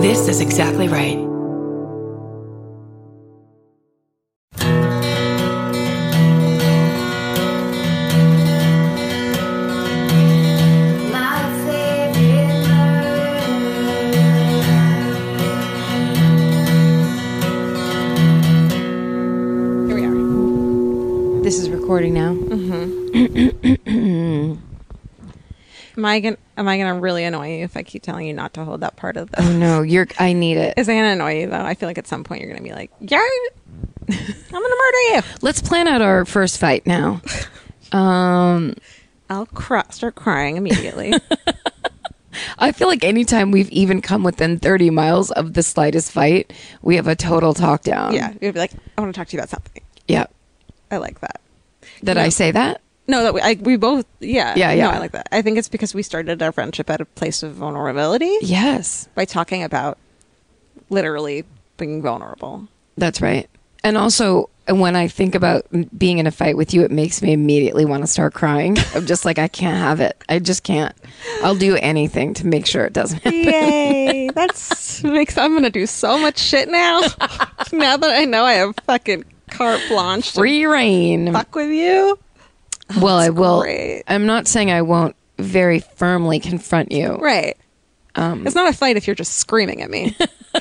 This is exactly right. Here we are. This is recording now. Mm-hmm. Am I gonna Am I gonna really annoy you if I keep telling you not to hold that part of the? Oh no, you're. I need it. Is it gonna annoy you though? I feel like at some point you're gonna be like, "Yeah, I'm gonna murder you." Let's plan out our first fight now. Um, I'll cry, start crying immediately. I feel like anytime we've even come within 30 miles of the slightest fight, we have a total talk down. yeah, you'd be like, "I want to talk to you about something." Yeah. I like that. Did I say that? No, that we, I, we both, yeah, Yeah, yeah. No, I like that. I think it's because we started our friendship at a place of vulnerability Yes. by talking about literally being vulnerable. That's right. And also, when I think about being in a fight with you, it makes me immediately want to start crying. I'm just like, I can't have it. I just can't. I'll do anything to make sure it doesn't happen. Yay! That's makes. I'm gonna do so much shit now. now that I know I have fucking carte blanche Free rein. fuck with you. Well, I will. great. I'm not saying I won't very firmly confront you. Right. Um, It's not a fight if you're just screaming at me.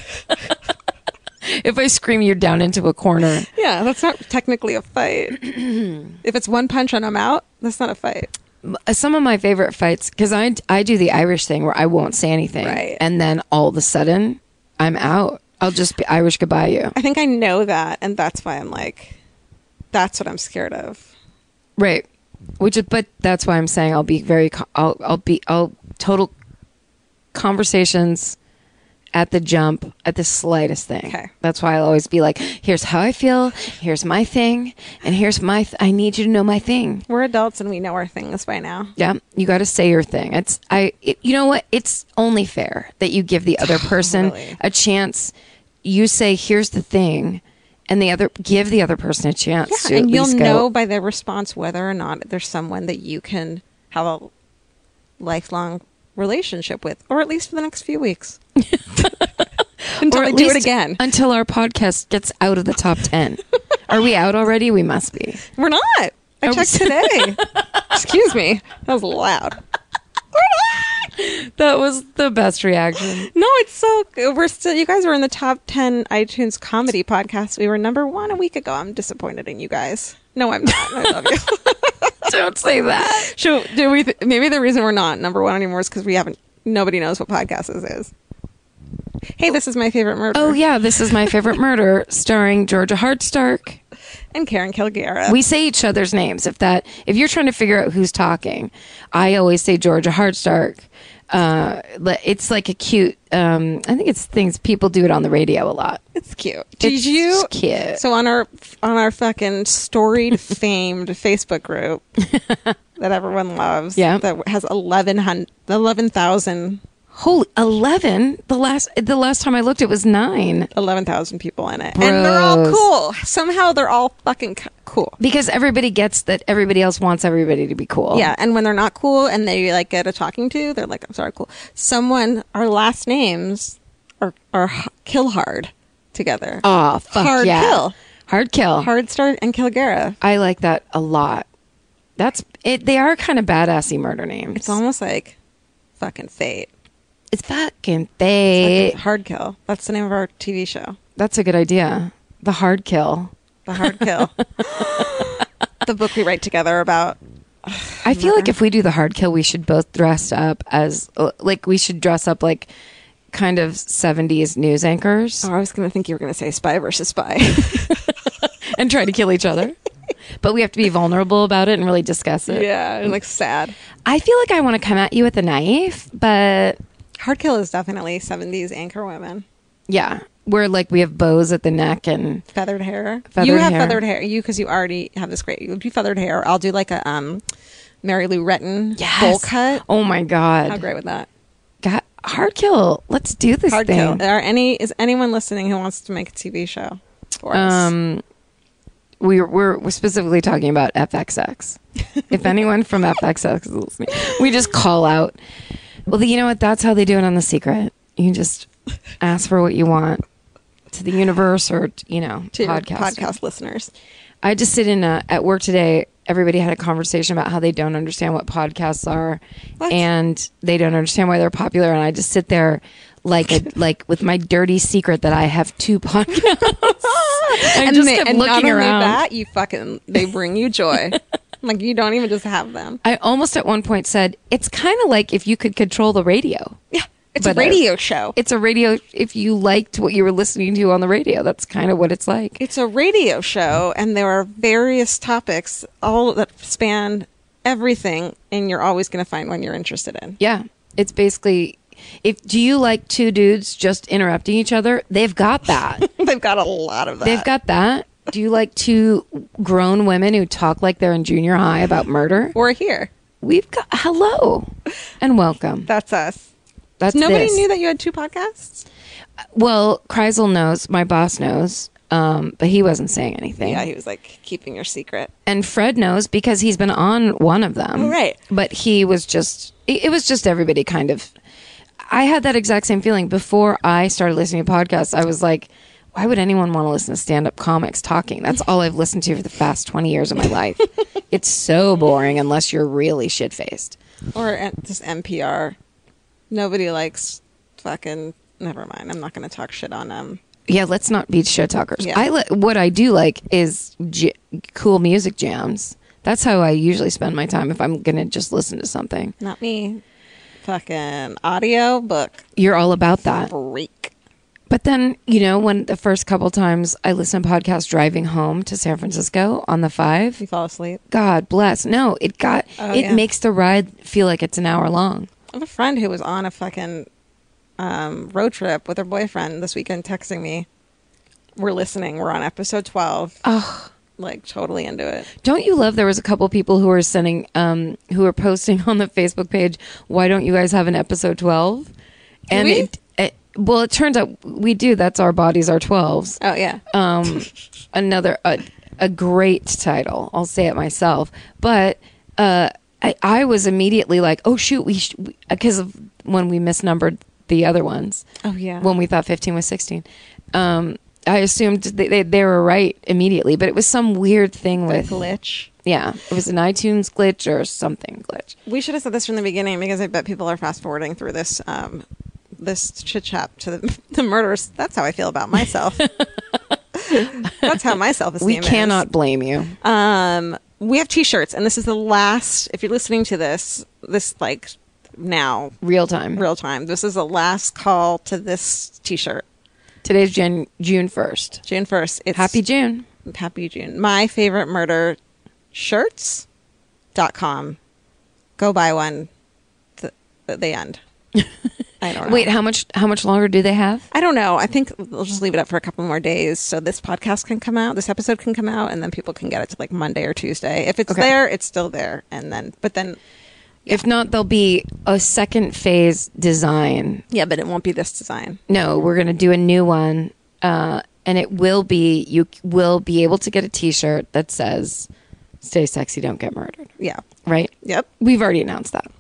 if I scream you down into a corner, yeah, that's not technically a fight. if it's one punch and I'm out, that's not a fight. Uh, some of my favorite fights because I I do the Irish thing where I won't say anything, Right. and then all of a sudden I'm out. I'll just be Irish goodbye you. I think I know that, and that's why I'm like, that's what I'm scared of. Right. Which, is- but that's why I'm saying I'll be very. I'll I'll be. I'll total conversations at the jump at the slightest thing. Okay. That's why I'll always be like, "Here's how I feel. Here's my thing, and here's my. Th- I need you to know my thing." We're adults and we know our things by now. Yeah, you got to say your thing. It's I. It, you know what? It's only fair that you give the other person Totally. a chance. You say, "Here's the thing," and the other give the other person a chance. Yeah, and you'll know by their response whether or not there's someone that you can have a lifelong relationship with, or at least for the next few weeks. Until I do it again. until our podcast gets out of the top 10. Are we out already? We must be. We're not. I checked today. Excuse me. That was loud. That was the best reaction. No, it's so we're still you guys were in the top 10 iTunes comedy podcast. We were number 1 a week ago. I'm disappointed in you guys. No, I'm not. I love you. Don't say that. So, do we th- maybe the reason we're not number 1 anymore is cuz we haven't nobody knows what podcast this is. Hey, this is my favorite murder. Oh, yeah. This is my favorite murder starring Georgia Hardstark. And Karen Kilgariff. We say each other's names. If that, if you're trying to figure out who's talking, I always say Georgia Hardstark. Uh, it's like a cute. Um, I think it's things people do it on the radio a lot. it's cute. Did It's you? cute. So on our on our fucking storied, famed Facebook group that everyone loves, Yeah. that has 11,000 11,000 Holy eleven! The last the last time I looked, it was nine. 11,000 people in it, and they're all cool. Somehow they're all fucking cool. Because everybody gets that everybody else wants everybody to be cool. Yeah, and when they're not cool and they like get a talking to, they're like, "I'm sorry, cool." Someone, our last names are are h- kill hard together. Oh, fuck Hard yeah. kill. Hard kill. Hardstark and Kilgariff. I like that a lot. That's it. They are kind of badassy murder names. It's almost like fucking fate. It's fucking fate. Hard kill. That's the name of our TV show. That's a good idea. The hard kill. The hard kill. the book we write together about. I feel like if we do the hard kill, we should both dress up as uh, like we should dress up like kind of 70s news anchors Oh, I was gonna think you were gonna say spy versus spy. and try to kill each other. But we have to be vulnerable about it and really discuss it. yeah, and like sad. I feel like I want to come at you with a knife, but Hard kill is definitely seventies anchor women. yeah, where like we have bows at the neck and Feathered hair. Feathered you have hair. feathered hair. You because you already have this great. You do feathered hair. I'll do like a um, Mary Lou Retton yes. bowl cut. Oh my god. How great would that? God, hard kill. Let's do this Hard thing. kill. Are any is anyone listening who wants to make a TV show for us? Um, we're, we're we're specifically talking about FXX. if anyone from FXX is listening, we just call out. Well, you know what? That's how they do it on The Secret. You just Ask for what you want to the universe or you know to podcast. podcast listeners. I just sit in a, at work today. Everybody had a conversation about how they don't understand what podcasts are, What? and they don't understand why they're popular. And I just sit there like a, like with my dirty secret that I have two podcasts. And just they- kept and not looking only around. that, you fucking they bring you joy. like you don't even just have them. I almost at one point said it's kind of like if you could control the radio. Yeah, it's But a I- radio show. It's a radio. If you liked what you were listening to on the radio, that's kind of what it's like. It's a radio show, and there are various topics all that span everything, and you're always going to find one you're interested in. Yeah, it's basically if do you like two dudes just interrupting each other? They've got that. They've got a lot of that. They've got that. Do you like two grown women who talk like they're in junior high about murder? We're here. We've got hello and welcome. That's us. That's Nobody this. knew that you had two podcasts. Well, Kreisel knows. My boss knows. Um, but he wasn't saying anything. Yeah, he was like keeping your secret. and Fred knows because he's been on one of them. Oh, right. But he was just it was just everybody kind of I had that exact same feeling before I started listening to podcasts. I was like, why would anyone want to listen to stand-up comics talking? That's all I've listened to for the past 20 years of my life. it's so boring unless you're really shit-faced. Or uh, just NPR. Nobody likes fucking. Never mind. I'm not going to talk shit on them. Yeah, let's not be shit talkers. Yeah. I li- what I do like is j- cool music jams. That's how I usually spend my time if I'm going to just listen to something. Not me. Fucking audio book You're all about that. freak. But then, you know, when the first couple times I listened to podcasts driving home to San Francisco on the five, You fall asleep. God bless. No, it got Oh, it yeah. makes the ride feel like it's an hour long. I have a friend who was on a fucking um, road trip with her boyfriend this weekend texting me. We're listening. We're on episode 12. Oh, Like, totally into it. don't you love there was a couple people who were sending um who were posting on the Facebook page, why don't you guys have an episode 12? And it, it well, it turns out we do. That's our bodies are 12s. Oh, yeah. um, another a, a great title. I'll say it myself, but uh, I I was immediately like, oh shoot, we because of when we misnumbered the other ones oh, yeah. when we thought fifteen was sixteen. Um, I assumed they, they they were right immediately, but it was some weird thing the with glitch. yeah, it was an iTunes glitch or something glitch. We should have said this from the beginning because I bet people are fast forwarding through this um, this chit chat to the, the murders. That's how I feel about myself. That's how my self esteem We is. cannot blame you. Um, we have T-shirts, and this is the last. If you're listening to this, this like now, Real time. real time. This is the last call to this T-shirt. Today's Jan- June first. June first. It's Happy June. Happy June. My favorite murder shirts dot com. Go buy one. Th- they end. I don't know. Wait, how much how much longer do they have? I don't know. I think we'll just leave it up for a couple more days so this podcast can come out, this episode can come out, and then people can get it to like Monday or Tuesday. If it's Okay. there, it's still there. And then, but then, If not, there'll be a second phase design. yeah, but it won't be this design. No, we're going to do a new one. Uh, and it will be, you will be able to get a t shirt that says, Stay sexy, don't get murdered. Yeah. Right? Yep. We've already announced that.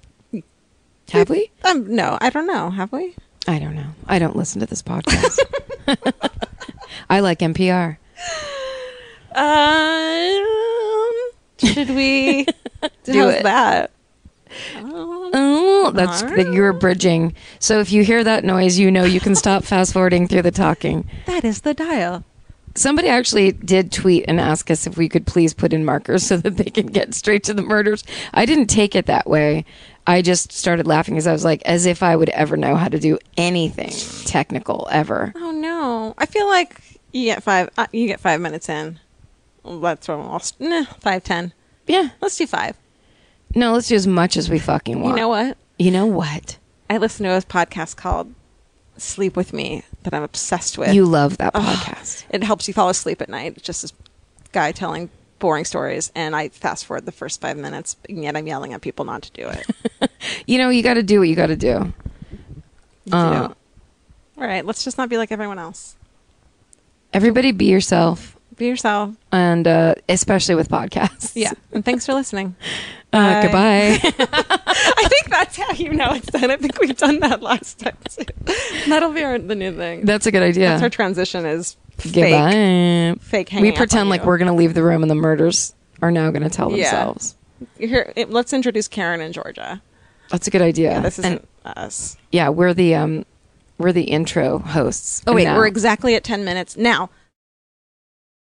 Have we? Um, no, I don't know. Have we? I don't know. I don't listen to this podcast. I like NPR. Um, should we Do How's it. that? Oh, that's that you're bridging. So if you hear that noise, you know you can stop fast forwarding through the talking. That is the dial. Somebody actually did tweet and ask us if we could please put in markers so that they can get straight to the murders. I didn't take it that way. I just started laughing because I was like, as if I would ever know how to do anything technical ever. Oh no! I feel like you get five. Uh, you get five minutes in. Well, That's what I'll. Nah, five ten. Yeah. Let's do five. No, let's do as much as we fucking want. You know what? You know what? I listen to a podcast called "Sleep with Me" that I'm obsessed with. You love that podcast. It helps you fall asleep at night. It's just this guy telling boring stories, and I fast forward the first five minutes, and yet I'm yelling at people not to do it. You know, you got to do what you got to do. Uh. All right, let's just not be like everyone else. Everybody be yourself, Be yourself. and uh, especially with podcasts. Yeah. And thanks for listening. Uh, Bye. goodbye. I think that's how you know it's done. I think we've done that last time too. That'll be our the new thing. That's a good idea. That's our transition is fake. Goodbye. Fake We pretend like you. we're going to leave the room and the murders are now going to tell Yeah. themselves. Here, it- let's introduce Karen and Georgia. That's a good idea. Yeah, this isn't us. yeah, we're the um we're the intro hosts. Oh wait, now. we're exactly at ten minutes now.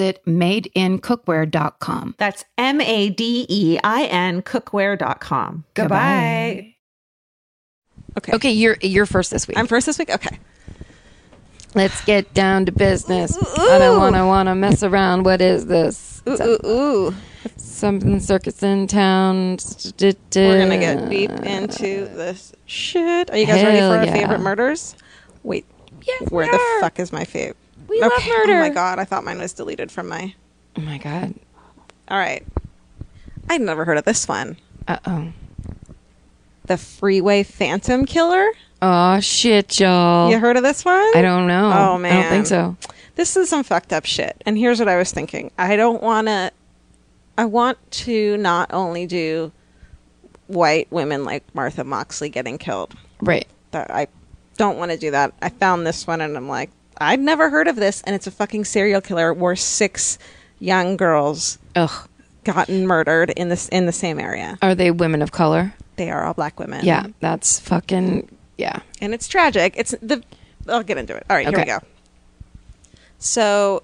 madeincookware.com. That's M A D E I N cookware.com. Goodbye. Okay. Okay, you're you're first this week. I'm first this week. Okay. Let's get down to business. I don't want to want to mess around. What is this? Ooh, ooh, ooh. Something circus in town. We're gonna get deep into this shit. Are you guys ready for our yeah. favorite murders? Wait, Yes, where the fuck is my fave? We love murder. Oh my god, I thought mine was deleted from my. Oh my god. All right, I'd never heard of this one. Uh oh. The Freeway Phantom Killer. Oh shit, y'all. You heard of this one? I don't know. Oh man. I don't think so. This is some fucked up shit. And here's what I was thinking. I don't want to. I want to not only do white women like Martha Moxley getting killed. Right. That I don't want to do that. I found this one and I'm like, I've never heard of this, and it's a fucking serial killer where six young girls Ugh. gotten murdered in this in the same area. Are they women of color? They are all black women. Yeah, that's fucking yeah. and it's tragic. It's the. I'll get into it. All right, here we go. So,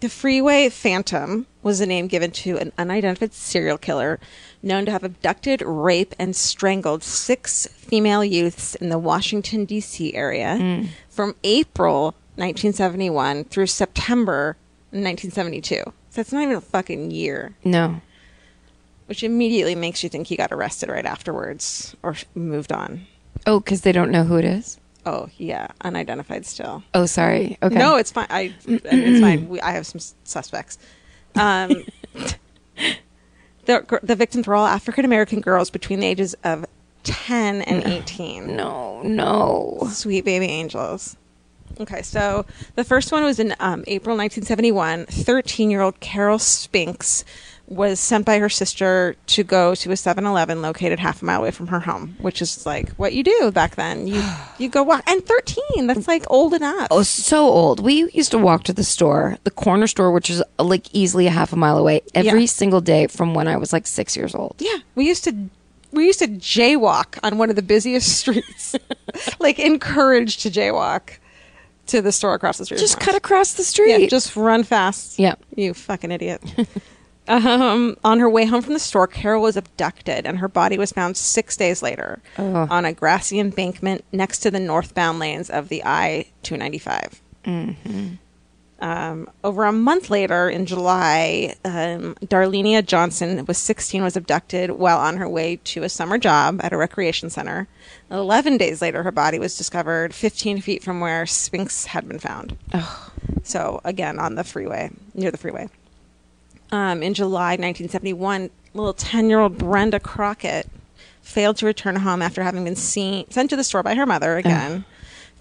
the Freeway Phantom was the name given to an unidentified serial killer known to have abducted, raped, and strangled six female youths in the Washington, D.C. area from April 1971 through September 1972. So it's not even a fucking year. No. which immediately makes you think he got arrested right afterwards or moved on. Oh, because they don't know who it is. Oh yeah, unidentified still. Oh, sorry. Okay. No, it's fine. I it's fine. We, I have some suspects. Um, the the victims were all African American girls between the ages of ten and eighteen. no, no. Sweet baby angels. Okay, so the first one was in um, April 1971. 13 year old Carol Spinks was sent by her sister to go to a 7 Eleven located half a mile away from her home, which is like what you do back then. You, you go walk. And 13, that's like old enough. Oh, so old. We used to walk to the store, the corner store, which is uh, like easily a half a mile away, every Yeah. single day from when I was like six years old. Yeah, we used to we used to jaywalk on one of the busiest streets, like encouraged to jaywalk to the store across the street. Just cut across the street. Yeah, just run fast. Yeah. you fucking idiot. um, on her way home from the store, Carol was abducted, and her body was found six days later on a grassy embankment next to the northbound lanes of the I two ninety five. Um, over a month later, in July, um, Darlenia Johnson was 16, was abducted while on her way to a summer job at a recreation center. 11 days later, her body was discovered 15 feet from where Spinks had been found. So, again, on the freeway, near the freeway. Um, in July 1971, little 10 year old Brenda Crockett failed to return home after having been seen, sent to the store by her mother again.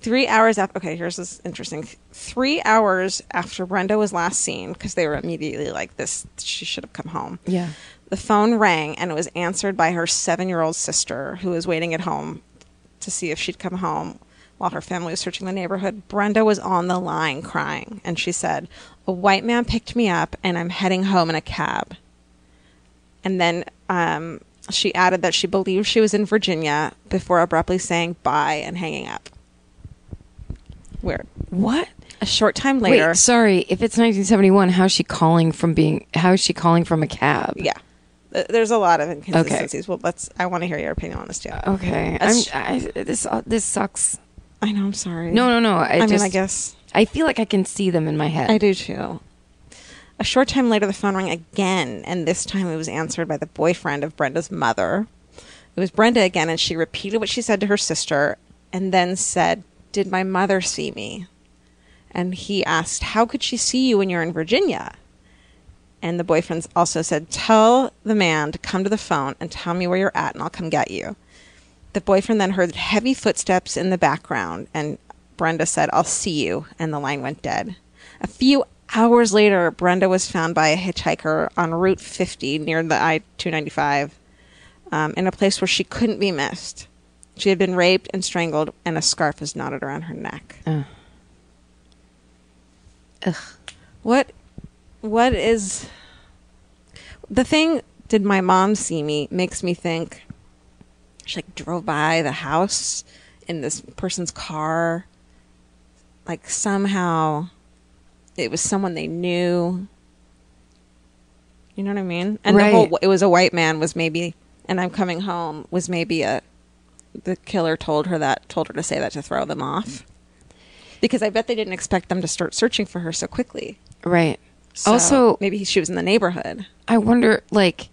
Three hours after, okay, here's this interesting. Three hours after Brenda was last seen, because they were immediately like, this, she should have come home. Yeah. The phone rang and it was answered by her seven year old sister who was waiting at home to see if she'd come home while her family was searching the neighborhood. Brenda was on the line crying and she said, A white man picked me up and I'm heading home in a cab. And then um, she added that she believed she was in Virginia before abruptly saying bye and hanging up. Weird. What? A short time later. Wait, sorry. If it's 1971, how's she calling from being? How is she calling from a cab? yeah. There's a lot of inconsistencies. Well, let's. I want to hear your opinion on this too. Okay. I'm, I, this uh, this sucks. I know. I'm sorry. No, no, no. I, I, just, mean, I guess I feel like I can see them in my head. I do too. A short time later, the phone rang again, and this time it was answered by the boyfriend of Brenda's mother. It was Brenda again, and she repeated what she said to her sister, and then said, "Did my mother see me?" And he asked, "How could she see you when you're in Virginia?" And the boyfriend also said, "Tell the man to come to the phone and tell me where you're at, and I'll come get you." The boyfriend then heard heavy footsteps in the background, and Brenda said, I'll see you. And the line went dead. A few hours later, Brenda was found by a hitchhiker on Route 50 near the I 295 um, in a place where she couldn't be missed. She had been raped and strangled, and a scarf was knotted around her neck. Ugh. Ugh. What, what is the thing? Did my mom see me? Makes me think she like drove by the house in this person's car. Like somehow it was someone they knew. You know what I mean? And the whole it was a white man was maybe and I'm coming home was maybe a the killer told her that told her to say that to throw them off. Because I bet they didn't expect them to start searching for her so quickly. right. So also, maybe she was in the neighborhood. I wonder, like,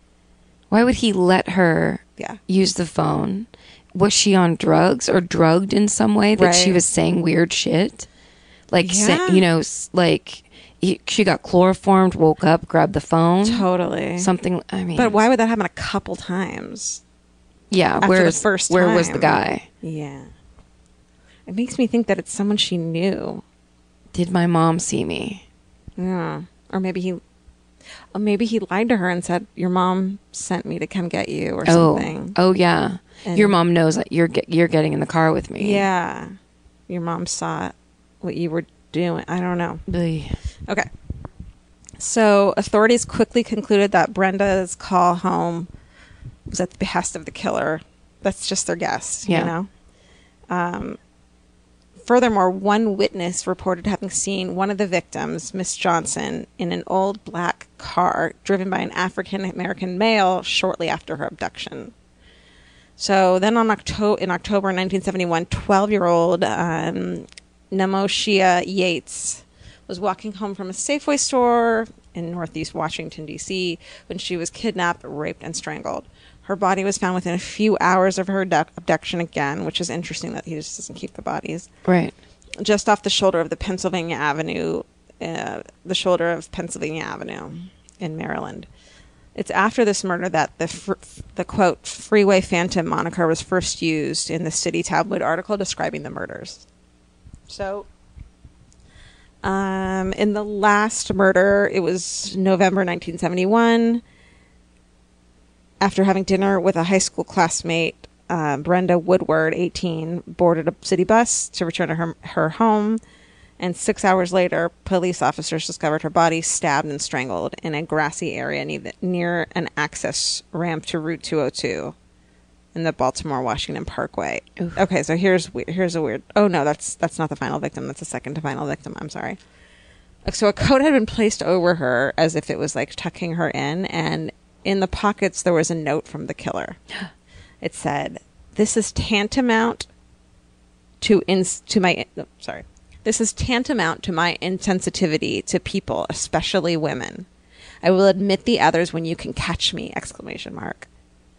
why would he let her Yeah. use the phone? Was she on drugs or drugged in some way that she was saying weird shit? Like, Yeah. you know, like he, she got chloroformed, woke up, grabbed the phone, Totally. something. I mean, but why would that happen a couple times? Yeah, where's the first where was the guy? Yeah. It makes me think that it's someone she knew. Did my mom see me? Yeah. Or maybe he or maybe he lied to her and said, Your mom sent me to come get you or Oh, something. oh yeah. And- Your mom knows that you're get, you're getting in the car with me. Yeah. Your mom saw what you were doing. I don't know. Ugh. Okay. So authorities quickly concluded that Brenda's call home was at the behest of the killer. That's just their guess, Yeah. you know. Um, furthermore, one witness reported having seen one of the victims, Miss Johnson, in an old black car driven by an African American male shortly after her abduction. So then on in October 1971, 12-year-old um, Nenomoshia Yates was walking home from a Safeway store in Northeast Washington, D.C., when she was kidnapped, raped, and strangled. Her body was found within a few hours of her abduc- abduction again, which is interesting that he just doesn't keep the bodies Right. just off the shoulder of the Pennsylvania Avenue, uh, the shoulder of Pennsylvania Avenue in Maryland. It's after this murder that the fr- the quote "freeway phantom" moniker was first used in the city tabloid article describing the murders. So, um, in the last murder, it was November 1971 after having dinner with a high school classmate, uh, Brenda Woodward, 18, boarded a city bus to return to her, her home. And six hours later, police officers discovered her body stabbed and strangled in a grassy area ne- near an access ramp to Route 202 in the Baltimore Washington Parkway. Okay, so here's here's a weird. Oh no, that's that's not the final victim. That's the second to final victim. I'm sorry. So a coat had been placed over her as if it was like tucking her in, and in the pockets there was a note from the killer. It said, "This is tantamount to ins to my no, sorry. This is tantamount to my insensitivity to people, especially women. I will admit the others when you can catch me!" Exclamation mark.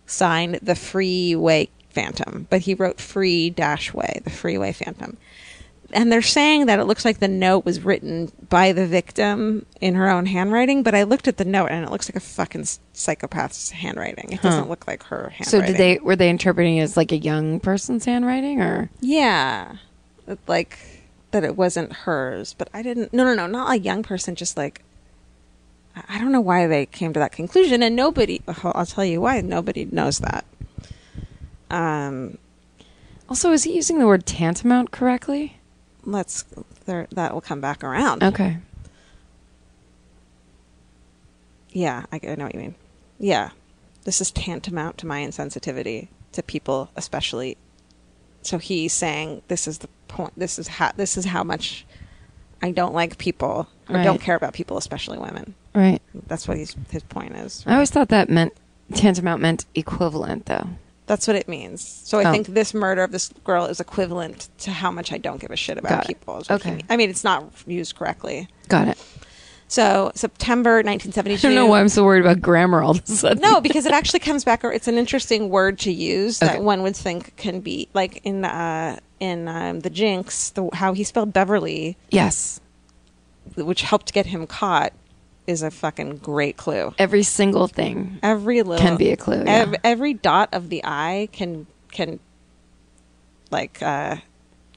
Signed the Freeway Phantom, but he wrote Free Dash Way, the Freeway Phantom and they're saying that it looks like the note was written by the victim in her own handwriting, but I looked at the note and it looks like a fucking psychopath's handwriting. It doesn't look like her handwriting. So did they were they interpreting it as like a young person's handwriting or Yeah, like that it wasn't hers, but I didn't. No, no, no, not a young person. Just like I don't know why they came to that conclusion, and nobody. I'll tell you why. Nobody knows that. Um, also is he using the word tantamount correctly? Let's. There, that will come back around. Okay. Yeah, I, I know what you mean. Yeah, this is tantamount to my insensitivity to people, especially. So he's saying this is the point. This is how this is how much I don't like people or Right. don't care about people, especially women. Right. That's what he's, his point is. I always thought that meant tantamount meant equivalent though. That's what it means. So I Oh. think this murder of this girl is equivalent to how much I don't give a shit about Got people. is what he Okay. mean- I mean, it's not used correctly. Got it. So September 1972. I don't know why I'm so worried about grammar all of a sudden. No, because it actually comes back. Or it's an interesting word to use that Okay. one would think can be like in uh, in um, the Jinx, the, how he spelled Beverly, Yes. which helped get him caught, is a fucking great clue. Every single thing. Every little Can be a clue, yeah. ev- every dot of the I can can like uh,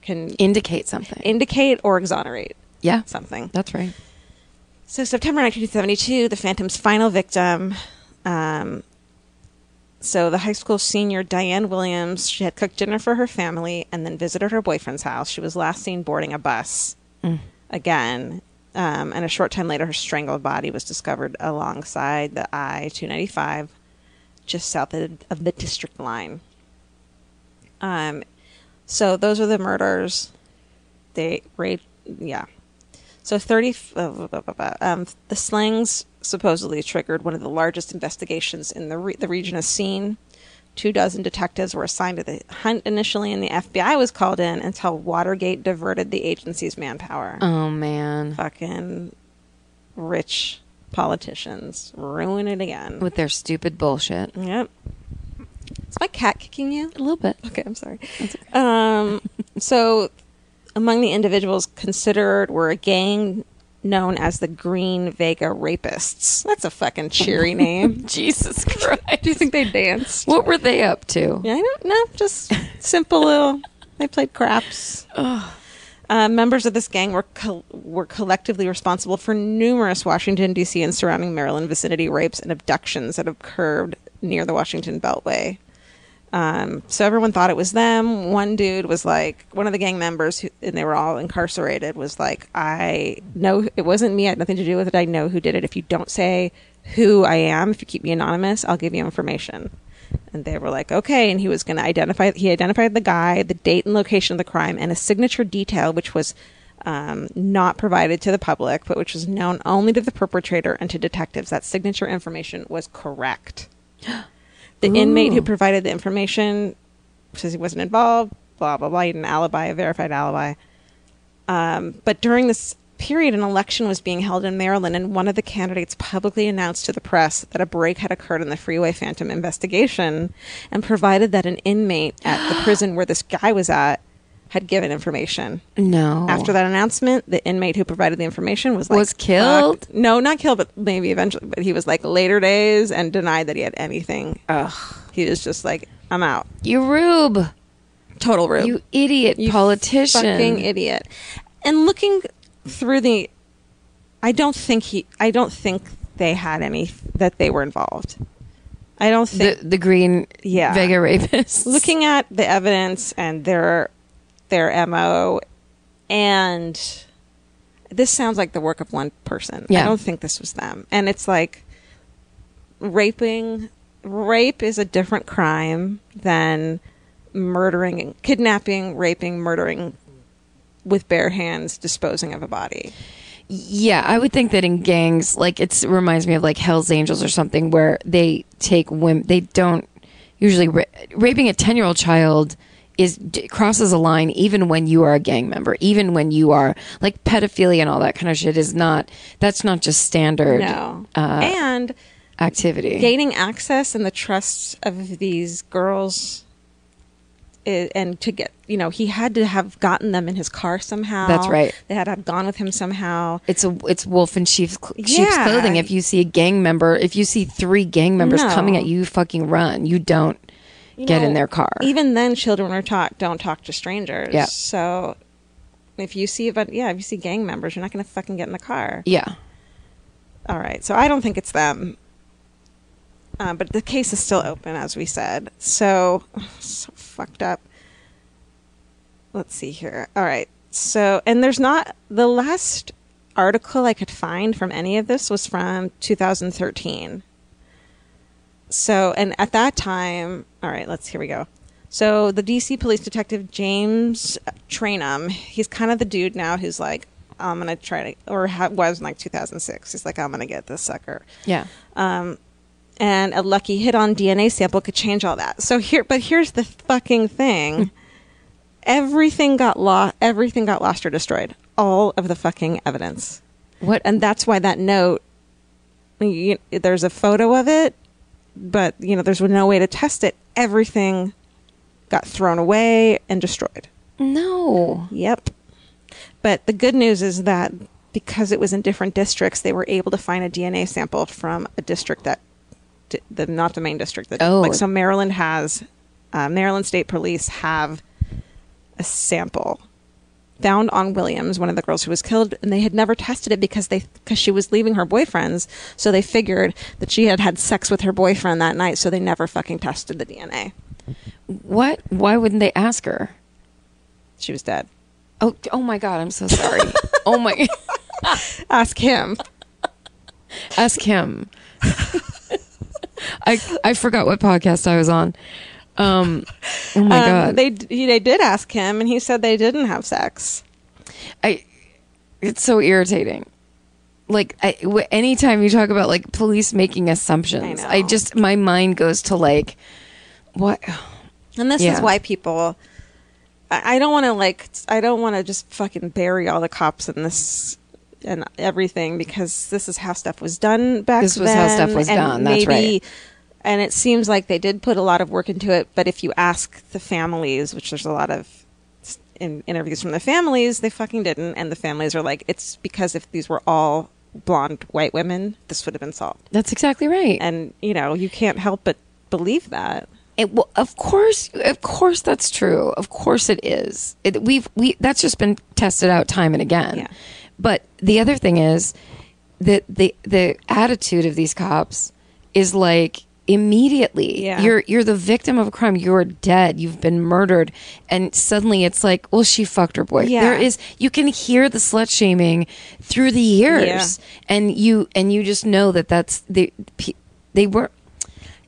can Indicate something. indicate or exonerate yeah. something. That's right. So September 1972, the Phantom's final victim. Um, so the high school senior Diane Williams, she had cooked dinner for her family and then visited her boyfriend's house. She was last seen boarding a bus again. Um, and a short time later, her strangled body was discovered alongside the I 295, just south of, the district line. Um, so those are the murders. They rape, yeah. So 30, uh, um, the slings supposedly triggered one of the largest investigations in the re- the region has seen. Two dozen detectives were assigned to the hunt initially, and the FBI was called in until Watergate diverted the agency's manpower. Oh man. Fucking rich politicians ruin it again. With their stupid bullshit. Yep. Is my cat kicking you? A little bit. Okay, I'm sorry. Um, so, among the individuals considered were a gang known as the Green Vega Rapists. That's a fucking cheery name. Jesus Christ. Do you think they danced? What were they up to? Yeah, I don't know. Just simple little. They played craps. Uh, members of this gang were col- were collectively responsible for numerous Washington D.C. and surrounding Maryland vicinity rapes and abductions that occurred near the Washington Beltway. Um, so everyone thought it was them. One dude was like, one of the gang members, who, and they were all incarcerated, was like, I know it wasn't me. I had nothing to do with it. I know who did it. If you don't say who I am, if you keep me anonymous, I'll give you information. And they were like, okay. And he was going to identify, he identified the guy, the date and location of the crime, and a signature detail, which was um, not provided to the public, but which was known only to the perpetrator and to detectives. That signature information was correct. The inmate who provided the information says he wasn't involved, blah, blah, blah. He had an alibi, a verified alibi. Um, but during this period, an election was being held in Maryland, and one of the candidates publicly announced to the press that a break had occurred in the Freeway Phantom investigation and provided that an inmate at the prison where this guy was at had given information. No. After that announcement, the inmate who provided the information was like Was killed? No, not killed, but maybe eventually. But he was like later days and denied that he had anything. Ugh. He was just like, I'm out. you rube. Total rube. You idiot You politician. fucking idiot. And looking through the, I don't think he. I don't think they had any that they were involved. I don't the think. the green Yeah. Vega rapists. looking at the evidence and their their mo, and this sounds like the work of one person. Yeah. I don't think this was them. And it's like raping. Rape is a different crime than murdering, kidnapping, raping, murdering with bare hands, disposing of a body. Yeah, I would think that in gangs, like it's, it reminds me of like Hell's Angels or something, where they take women. They don't usually ra- raping a ten year old child is crosses a line even when you are a gang member, even when you are like pedophilia and all that kind of shit is not. That's not just standard No. uh, and activity. gaining access and the trust of these girls and to get you know he had to have gotten them in his car somehow That's right. they had to have gone with him somehow it's a it's wolf in sheep's, cl- sheep's Yeah. clothing. If you see a gang member, if you see three gang members No. coming at you, you fucking run. You don't You get know, in their car. even then children are taught don't talk to strangers. Yeah. so if you see but yeah if you see gang members you're not going to fucking get in the car. Yeah. all right. So i don't think it's them. Uh, but the case is still open as we said. So so fucked up. Let's see here. All right. So and there's not the last article i could find from any of this was from 2013 so and at that time all right let's here we go so the dc police detective james trainum he's kind of the dude now who's like i'm gonna try to or ha- was in like 2006 he's like i'm gonna get this sucker Yeah. um, and a lucky hit on DNA sample could change all that. So here, but here's the fucking thing: everything got lost. Everything got lost or destroyed. All of the fucking evidence, What and that's why that note. You, there's a photo of it, but you know there's no way to test it. Everything got thrown away and destroyed. No. Yep. But the good news is that because it was in different districts, they were able to find a DNA sample from a district that, the not the main district. That, Oh. like so, Maryland has, uh, Maryland State Police have a sample found on Williams, one of the girls who was killed, and they had never tested it because they because she was leaving her boyfriend's, so they figured that she had had sex with her boyfriend that night, so they never fucking tested the DNA. What? Why wouldn't they ask her? She was dead. Oh, oh my god, I'm so sorry. oh my Ask him. ask him. I I forgot what podcast I was on. Um oh my Um, god. They they did ask him, and he said they didn't have sex. I it's so irritating. Like I, w- anytime you talk about like police making assumptions, I I, just my mind goes to like what And this Yeah. is why people. I, I don't want to like. I don't want to just fucking bury all the cops in this and everything because this is how stuff was done back This then. was how stuff was and done, that's right. And it seems like they did put a lot of work into it. But if you ask the families, which there's a lot of in interviews from the families, they fucking didn't. And the families are like, it's because if these were all blonde white women, this would have been solved. that's exactly right. And you know, you can't help but believe that. It, well, of course, of course, that's true. Of course, it is. It, we've we that's just been tested out time and again. Yeah. But the other thing is that the the attitude of these cops is like immediately Yeah. you're you're the victim of a crime you're dead you've been murdered and suddenly it's like well she fucked her boy Yeah. there is you can hear the slut shaming through the years and you and you just know that that's they they were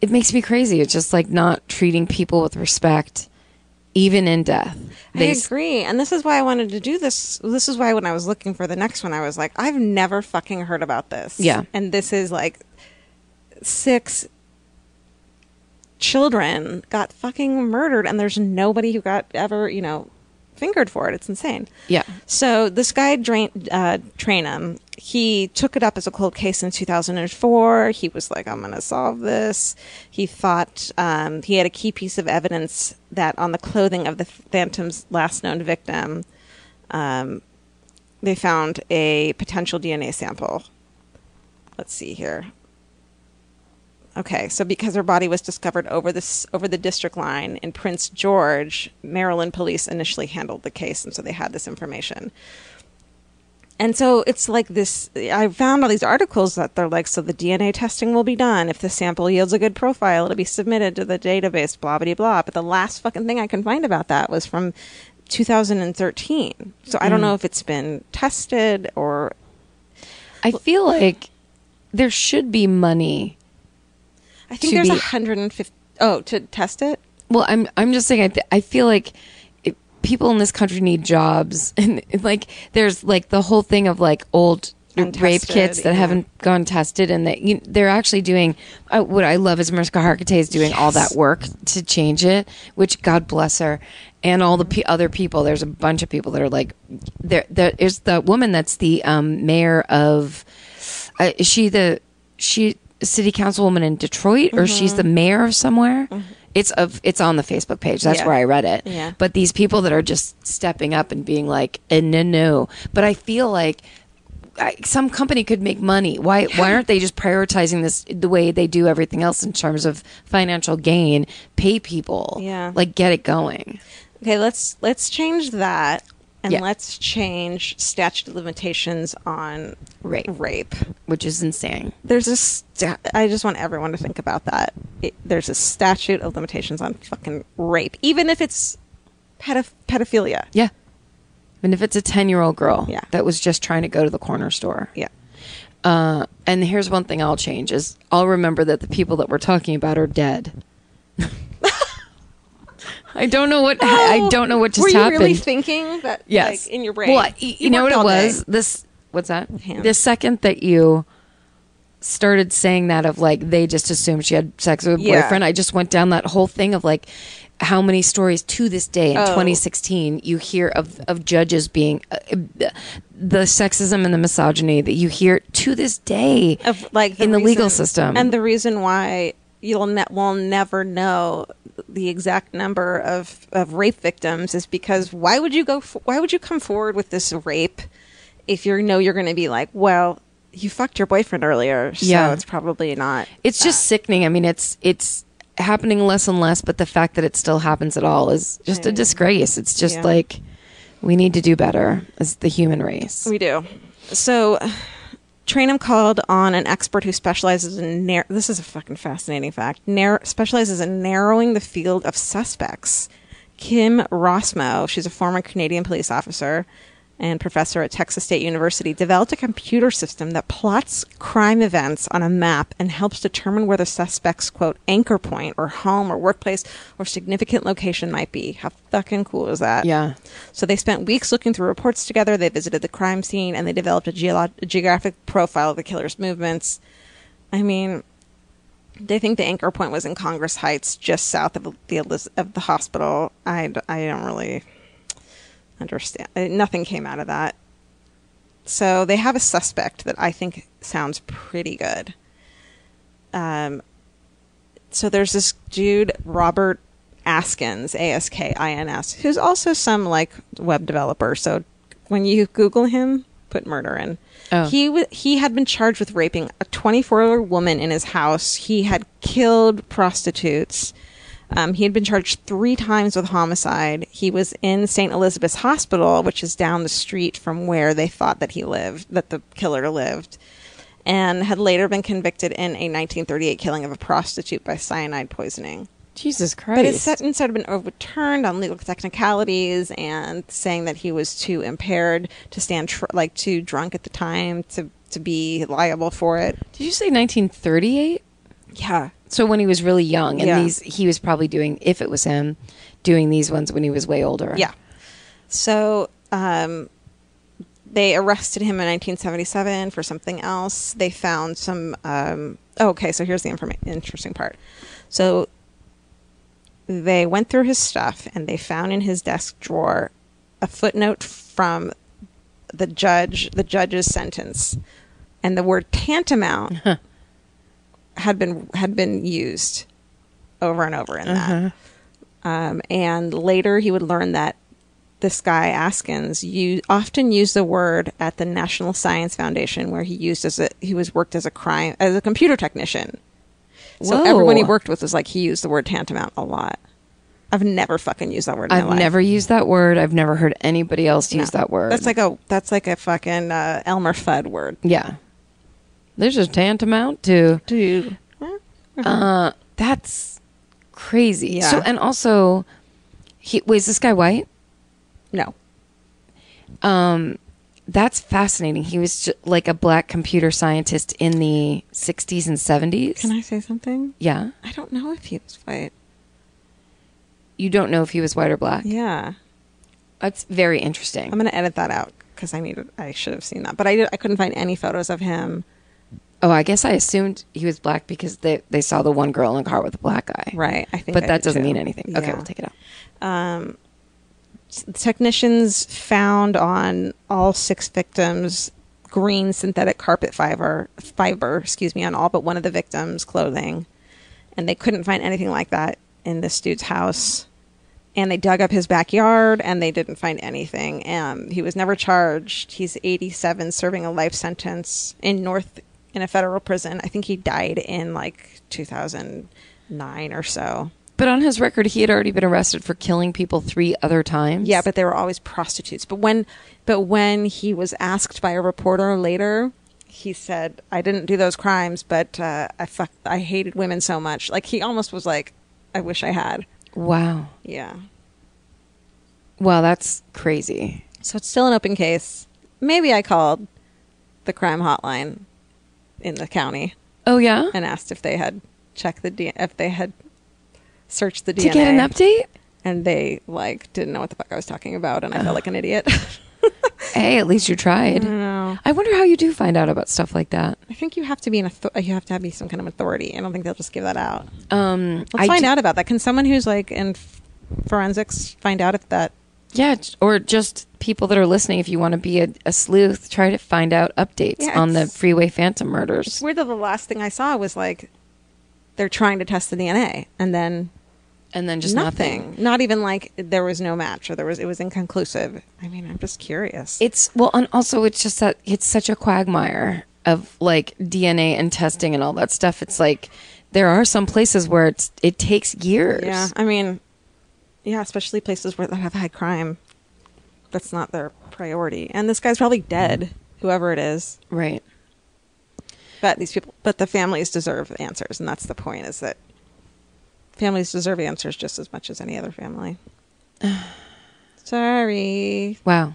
it makes me crazy. It's just like not treating people with respect, even in death. They I agree. And this is why I wanted to do this. This is why when I was looking for the next one, I was like, I've never fucking heard about this. Yeah. And this is like six children got fucking murdered, and there's nobody who got ever, you know, fingered for it. It's insane. Yeah. So this guy, Drain, uh, Trainum, he took it up as a cold case in 2004. He was like, I'm going to solve this. He thought um, he had a key piece of evidence that on the clothing of the Phantom's last known victim, um, they found a potential DNA sample. Let's see here. Okay, so because her body was discovered over this over the district line in Prince George, Maryland police initially handled the case, and so they had this information. And so it's like this. I found all these articles that they're like, so the DNA testing will be done. If the sample yields a good profile, it'll be submitted to the database. Blah blah blah. But the last fucking thing I can find about that was from 2013. So I don't mm. know if it's been tested or I feel like there should be money. I think there's be- 150. Oh, to test it. Well, I'm I'm just saying. I, th- I feel like it, people in this country need jobs, and like there's like the whole thing of like old rape kits that yeah. haven't gone tested, and that you, they're actually doing. Uh, what I love is Mariska Hargitay is doing all that work to change it, which God bless her, and all the pe other people. There's a bunch of people that are like, there. There is the woman that's the um, mayor of. Uh, is she the she city councilwoman in Detroit, or she's the mayor of somewhere? It's of it's on the Facebook page. That's Yeah. where I read it. Yeah. But these people that are just stepping up and being like, eh, no, no. But I feel like I, some company could make money. Why why aren't they just prioritizing this the way they do everything else in terms of financial gain? Pay people. Yeah. Like get it going. Okay, let's let's change that and Yeah. let's change statute of limitations on Rape. Rape. Which is insane. There's a sta- I just want everyone to think about that. It, there's a statute of limitations on fucking rape, even if it's pedoph- pedophilia. Yeah. And if it's a ten year old girl Yeah. that was just trying to go to the corner store. Yeah. Uh, and here's one thing I'll change is I'll remember that the people that we're talking about are dead. I don't know what I don't know what just Were you happened. really thinking that? yes, Like, in your brain. Well, y- you, know what it all day. was. This what's that? The second that you started saying that of like they just assumed she had sex with a Yeah. boyfriend, I just went down that whole thing of like how many stories to this day in Oh. 2016 you hear of of judges being uh, the sexism and the misogyny that you hear to this day of like in the legal reason- system. and the reason why you'll ne- will never know the exact number of, of rape victims is because why would you go f- why would you come forward with this rape if you know you're going to be like well you fucked your boyfriend earlier so Yeah. it's probably not it's just sickening. I mean, it's it's happening less and less, but the fact that it still happens at all is just a disgrace. It's just Yeah. like we need to do better as the human race. We do. So, Trainum called on an expert who specializes in nar- this is a fucking fascinating fact. Nar- specializes in narrowing the field of suspects. Kim Rossmo, she's a former Canadian police officer and professor at Texas State University, developed a computer system that plots crime events on a map and helps determine where the suspect's quote anchor point or home or workplace or significant location might be. How fucking cool is that? Yeah. So they spent weeks looking through reports together. They visited the crime scene and they developed a, geolo- a geographic profile of the killer's movements. I mean, they think the anchor point was in Congress Heights, just south of the of the hospital. I, I don't really understand. uh, Nothing came out of that. So they have a suspect that I think sounds pretty good. Um, so there's this dude Robert Askins, A S K I N S, who's also some like web developer. So when you Google him, put murder in. Oh. He w- he had been charged with raping a 24 year old woman in his house. He had killed prostitutes. Um, he had been charged three times with homicide. He was in St. Elizabeth's Hospital, which is down the street from where they thought that he lived, that the killer lived, and had later been convicted in a 1938 killing of a prostitute by cyanide poisoning. Jesus Christ. But his sentence had been overturned on legal technicalities and saying that he was too impaired to stand, tr- like too drunk at the time to to be liable for it. Did you say 1938? Yeah, So when he was really young, and Yeah. these he was probably doing, if it was him, doing these ones when he was way older. yeah. So um, they arrested him in 1977 for something else. They found some. Um, oh, okay, so here's the informa- interesting part. So they went through his stuff and they found in his desk drawer a footnote from the judge, the judge's sentence, and the word tantamount had been had been used over and over in that. Um, and later, he would learn that this guy Askins you often used the word at the National Science Foundation, where he used as a he was worked as a crime as a computer technician. So Whoa. everyone he worked with was like he used the word tantamount a lot. I've never fucking used that word. In I've my life. never used that word. I've never heard anybody else use No. that word. That's like a that's like a fucking uh, Elmer Fudd word. yeah. There's is tantamount to Dude, uh that's crazy. Yeah. So and also he was this guy white? no, Um that's fascinating. He was ju- like a black computer scientist in the 60s and 70s. can I say something? yeah. I don't know if he was white. You don't know if he was white or black. Yeah, That's very interesting. I'm gonna edit that out because I needed. I should have seen that, but I did, I couldn't find any photos of him. Oh, I guess I assumed he was black because they they saw the one girl in the car with a black guy. Right, I think, But I that did doesn't too. mean anything. Okay, Yeah. we'll take it out. um, s- technicians found on all six victims green synthetic carpet fiber fiber excuse me on all but one of the victims clothing and they couldn't find anything like that in this dude's house and they dug up his backyard and they didn't find anything um, he was never charged he's 87 serving a life sentence in north in a federal prison i think he died in like 2009 or so But on his record, he had already been arrested for killing people three other times. Yeah, but they were always prostitutes. But when but when he was asked by a reporter later, he said, "I didn't do those crimes, but uh, I fuck, I hated women so much." Like he almost was like, "I wish I had." wow, Yeah. wow, that's crazy. So it's still an open case. Maybe I called the crime hotline in the county Oh yeah, and asked if they had checked the D- if they had searched the DNA to get an update. and they like didn't know what the fuck I was talking about, and I felt like an idiot. Hey, at least you tried. no. I wonder how you do find out about stuff like that. I think you have to be an author- you have to be some kind of authority. I don't think they'll just give that out. Um, Let's I find d- out about that. Can someone who's like in f- forensics find out if that? Yeah, or just people that are listening. If you want to be a, a sleuth, try to find out updates Yeah, on the Freeway Phantom It's murders. weird that the last thing I saw was like they're trying to test the DNA, and then And then just nothing. nothing. Not even like there was no match or there was it was inconclusive. I mean, I'm just curious. It's well, and also it's just that it's such a quagmire of like DNA and testing and all that stuff. It's like there are some places where it's it takes years. yeah, I mean, yeah, especially places where that have high crime. That's not their priority, and this guy's probably dead. Whoever it is, Right. But these people, but the families deserve answers, and that's the point: is that families deserve answers just as much as any other family. Sorry. Wow.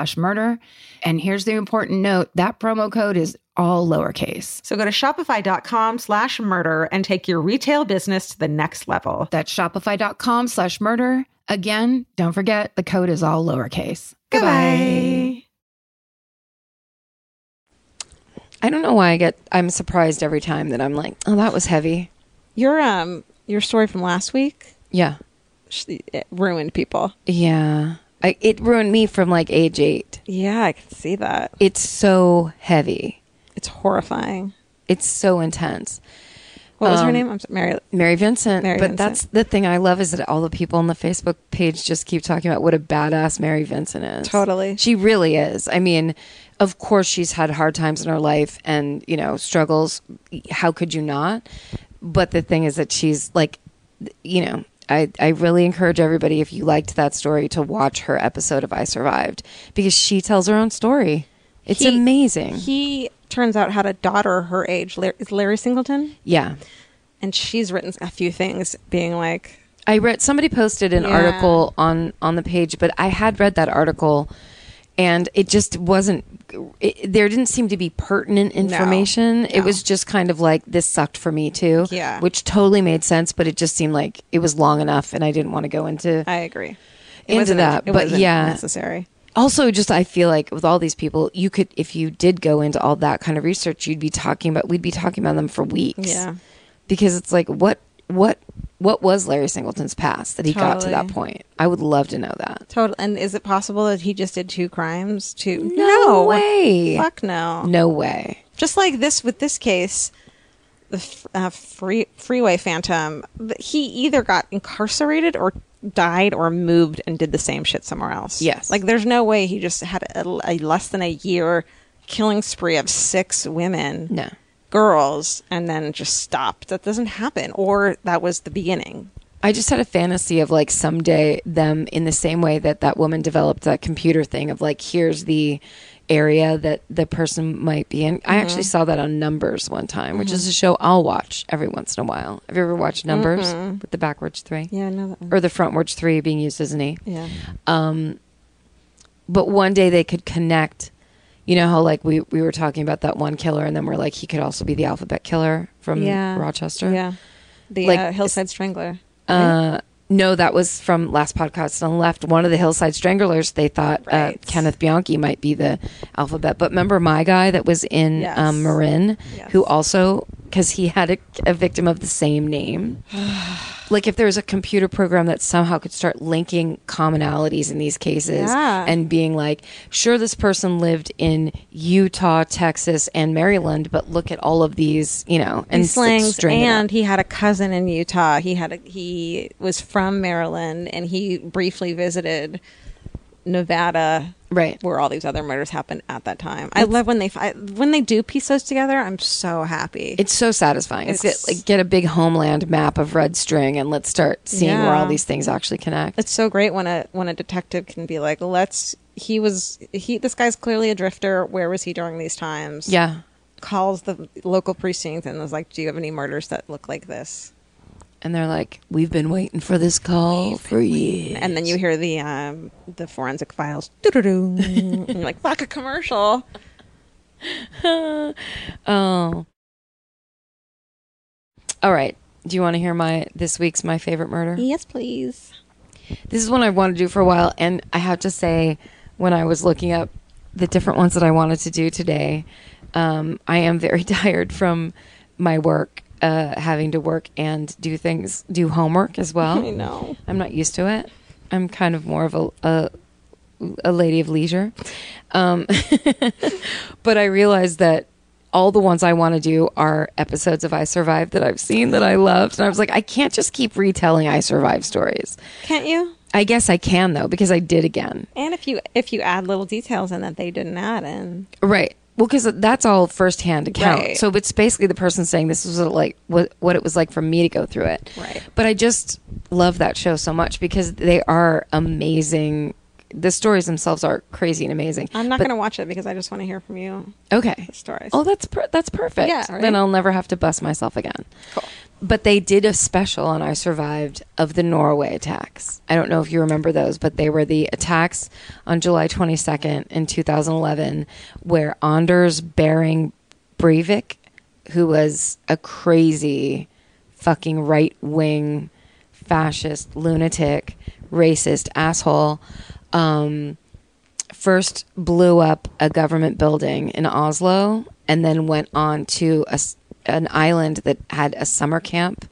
slash murder. And here's the important note that promo code is all lowercase. So go to shopify.com slash murder and take your retail business to the next level. That's shopify.com slash murder. Again, don't forget the code is all lowercase. Goodbye. I don't know why I get I'm surprised every time that I'm like, oh, that was heavy. Your um your story from last week Yeah. sh- it ruined people. Yeah. I, it ruined me from like age eight. Yeah, I can see that. It's so heavy. It's horrifying. It's so intense. What was her Um, name? I'm sorry, Mary. Mary Vincent. Mary but Vincent. that's the thing I love is that all the people on the Facebook page just keep talking about what a badass Mary Vincent is. Totally. She really is. I mean, of course she's had hard times in her life and, you know, struggles. How could you not? But the thing is that she's like, you know, I, I really encourage everybody, if you liked that story, to watch her episode of I Survived because she tells her own story. It's He- amazing. He turns out had a daughter her age. Larry, is Larry Singleton, yeah. and she's written a few things, being like, I read somebody posted an Yeah. article on on the page, but I had read that article, and it just wasn't. It, there didn't seem to be pertinent information. It no. was just kind of like this sucked for me too. Yeah. which totally made sense, but it just seemed like it was long enough, and I didn't want to go into. I agree. Into that, it but yeah. necessary. also, just I feel like with all these people, you could if you did go into all that kind of research, you'd be talking about. We'd be talking about them for weeks. Yeah. because it's like what what what was Larry Singleton's past that he got to that point? I would love to know that. Total. And is it possible that he just did two crimes? Two? No way. Fuck no. No way. Just like this with this case, the f- uh, free, freeway phantom. th- He either got incarcerated or died or moved and did the same shit somewhere else. Yes. Like there's no way he just had a, a less than a year killing spree of six women. No. Girls and then just stopped. That doesn't happen. Or that was the beginning. I just had a fantasy of like someday them in the same way that that woman developed that computer thing of like here's the area that the person might be in. I actually mm-hmm. saw that on Numbers one time, which is a mm-hmm. show I'll watch every once in a while. Have you ever watched Numbers mm-hmm. with the backwards three? Yeah, I know that one. Or the frontwards three being used as an E? Yeah. Um, but one day they could connect you know how like we, we were talking about that one killer and then we're like he could also be the alphabet killer from Yeah. rochester Yeah. The Like, uh, Hillside Strangler. uh no that was from last podcast on the left one of the hillside stranglers they thought uh, kenneth bianchi might be the alphabet but remember my guy that was in Yes. um, marin Yes. who also because he had a, a victim of the same name like if there was a computer program that somehow could start linking commonalities in these cases Yeah. and being like sure this person lived in utah texas and maryland but look at all of these you know and These slangs, string it up. and he had a cousin in Utah. He had a, he was from Maryland, and he briefly visited Nevada, right where all these other murders happened at that time. I love when they fi- when they do piece those together. I'm so happy. It's so satisfying. It's, It's- get, like get a big homeland map of red string and let's start seeing where all Yeah. these things actually connect. it's so great when a when a detective can be like, let's. He was he. This guy's clearly a drifter. Where was he during these times? yeah. calls the local precinct and was like, "Do you have any murders that look like this?" And they're like, we've been waiting for this call for years. And then you hear the um, the forensic files, and like, "Fuck a commercial." oh. All right. Do you want to hear my this week's my favorite murder? Yes, please. This is one I've wanted to do for a while, and I have to say, when I was looking up the different ones that I wanted to do today, um, I am very tired from my work. Uh, having to work and do things, do homework as well. I know. I'm not used to it. I'm kind of more of a a, a lady of leisure, um, but I realized that all the ones I want to do are episodes of I Survived that I've seen that I loved, and I was like, I can't just keep retelling I Survived stories. Can't you? I guess I can though because I did again. And if you if you add little details in that they didn't add in, Right. Well, because that's all firsthand account. Right. So it's basically the person saying this was like what what it was like for me to go through it. Right. But I just love that show so much because they are amazing. The stories themselves are crazy and amazing. I'm not But- to watch it because I just want to hear from you Okay. stories. Oh, that's per- that's perfect. Yeah, right? Then I'll never have to bust myself again. Cool. But they did a special on I Survived of the Norway attacks. I don't know if you remember those, but they were the attacks on July 22nd in 2011 where Anders Behring Breivik, who was a crazy fucking right wing fascist lunatic, racist asshole, um, first blew up a government building in Oslo and then went on to a an island that had a summer camp.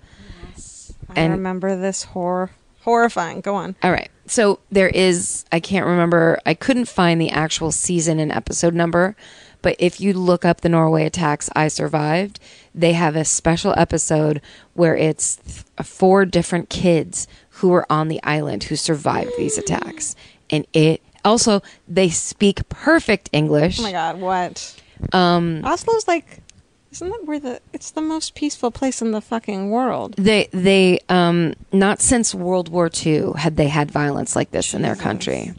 Yes. I and- remember this horror horrifying. Go on. All right. So there is, I can't remember, I couldn't find the actual season and episode number, but if you look up the Norway attacks, I survived, they have a special episode where it's th- four different kids who were on the island who survived these attacks. And it also, they speak perfect English. Oh my god, what? Um Oslo's like isn't that where the it's the most peaceful place in the fucking world? They they um not since World War II had they had violence like this in their country.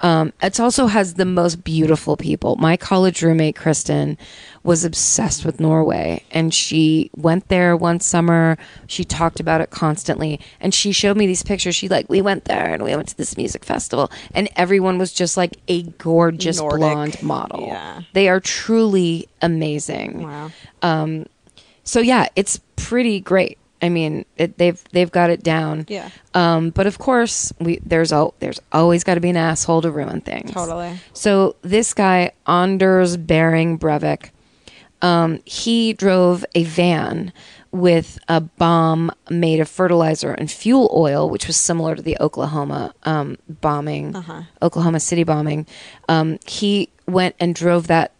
Um, it also has the most beautiful people. My college roommate Kristen was obsessed with Norway, and she went there one summer. She talked about it constantly, and she showed me these pictures. She like, we went there and we went to this music festival, and everyone was just like a gorgeous Nordic. blonde model. Yeah. They are truly amazing. Wow. Um, So yeah, it's pretty great. I mean, it, they've they've got it down. Yeah. Um, but of course, we there's al- there's always got to be an asshole to ruin things. Totally. So this guy Anders Behring Breivik, um, he drove a van with a bomb made of fertilizer and fuel oil, which was similar to the Oklahoma um, bombing, Oklahoma City bombing. Um, he went and drove that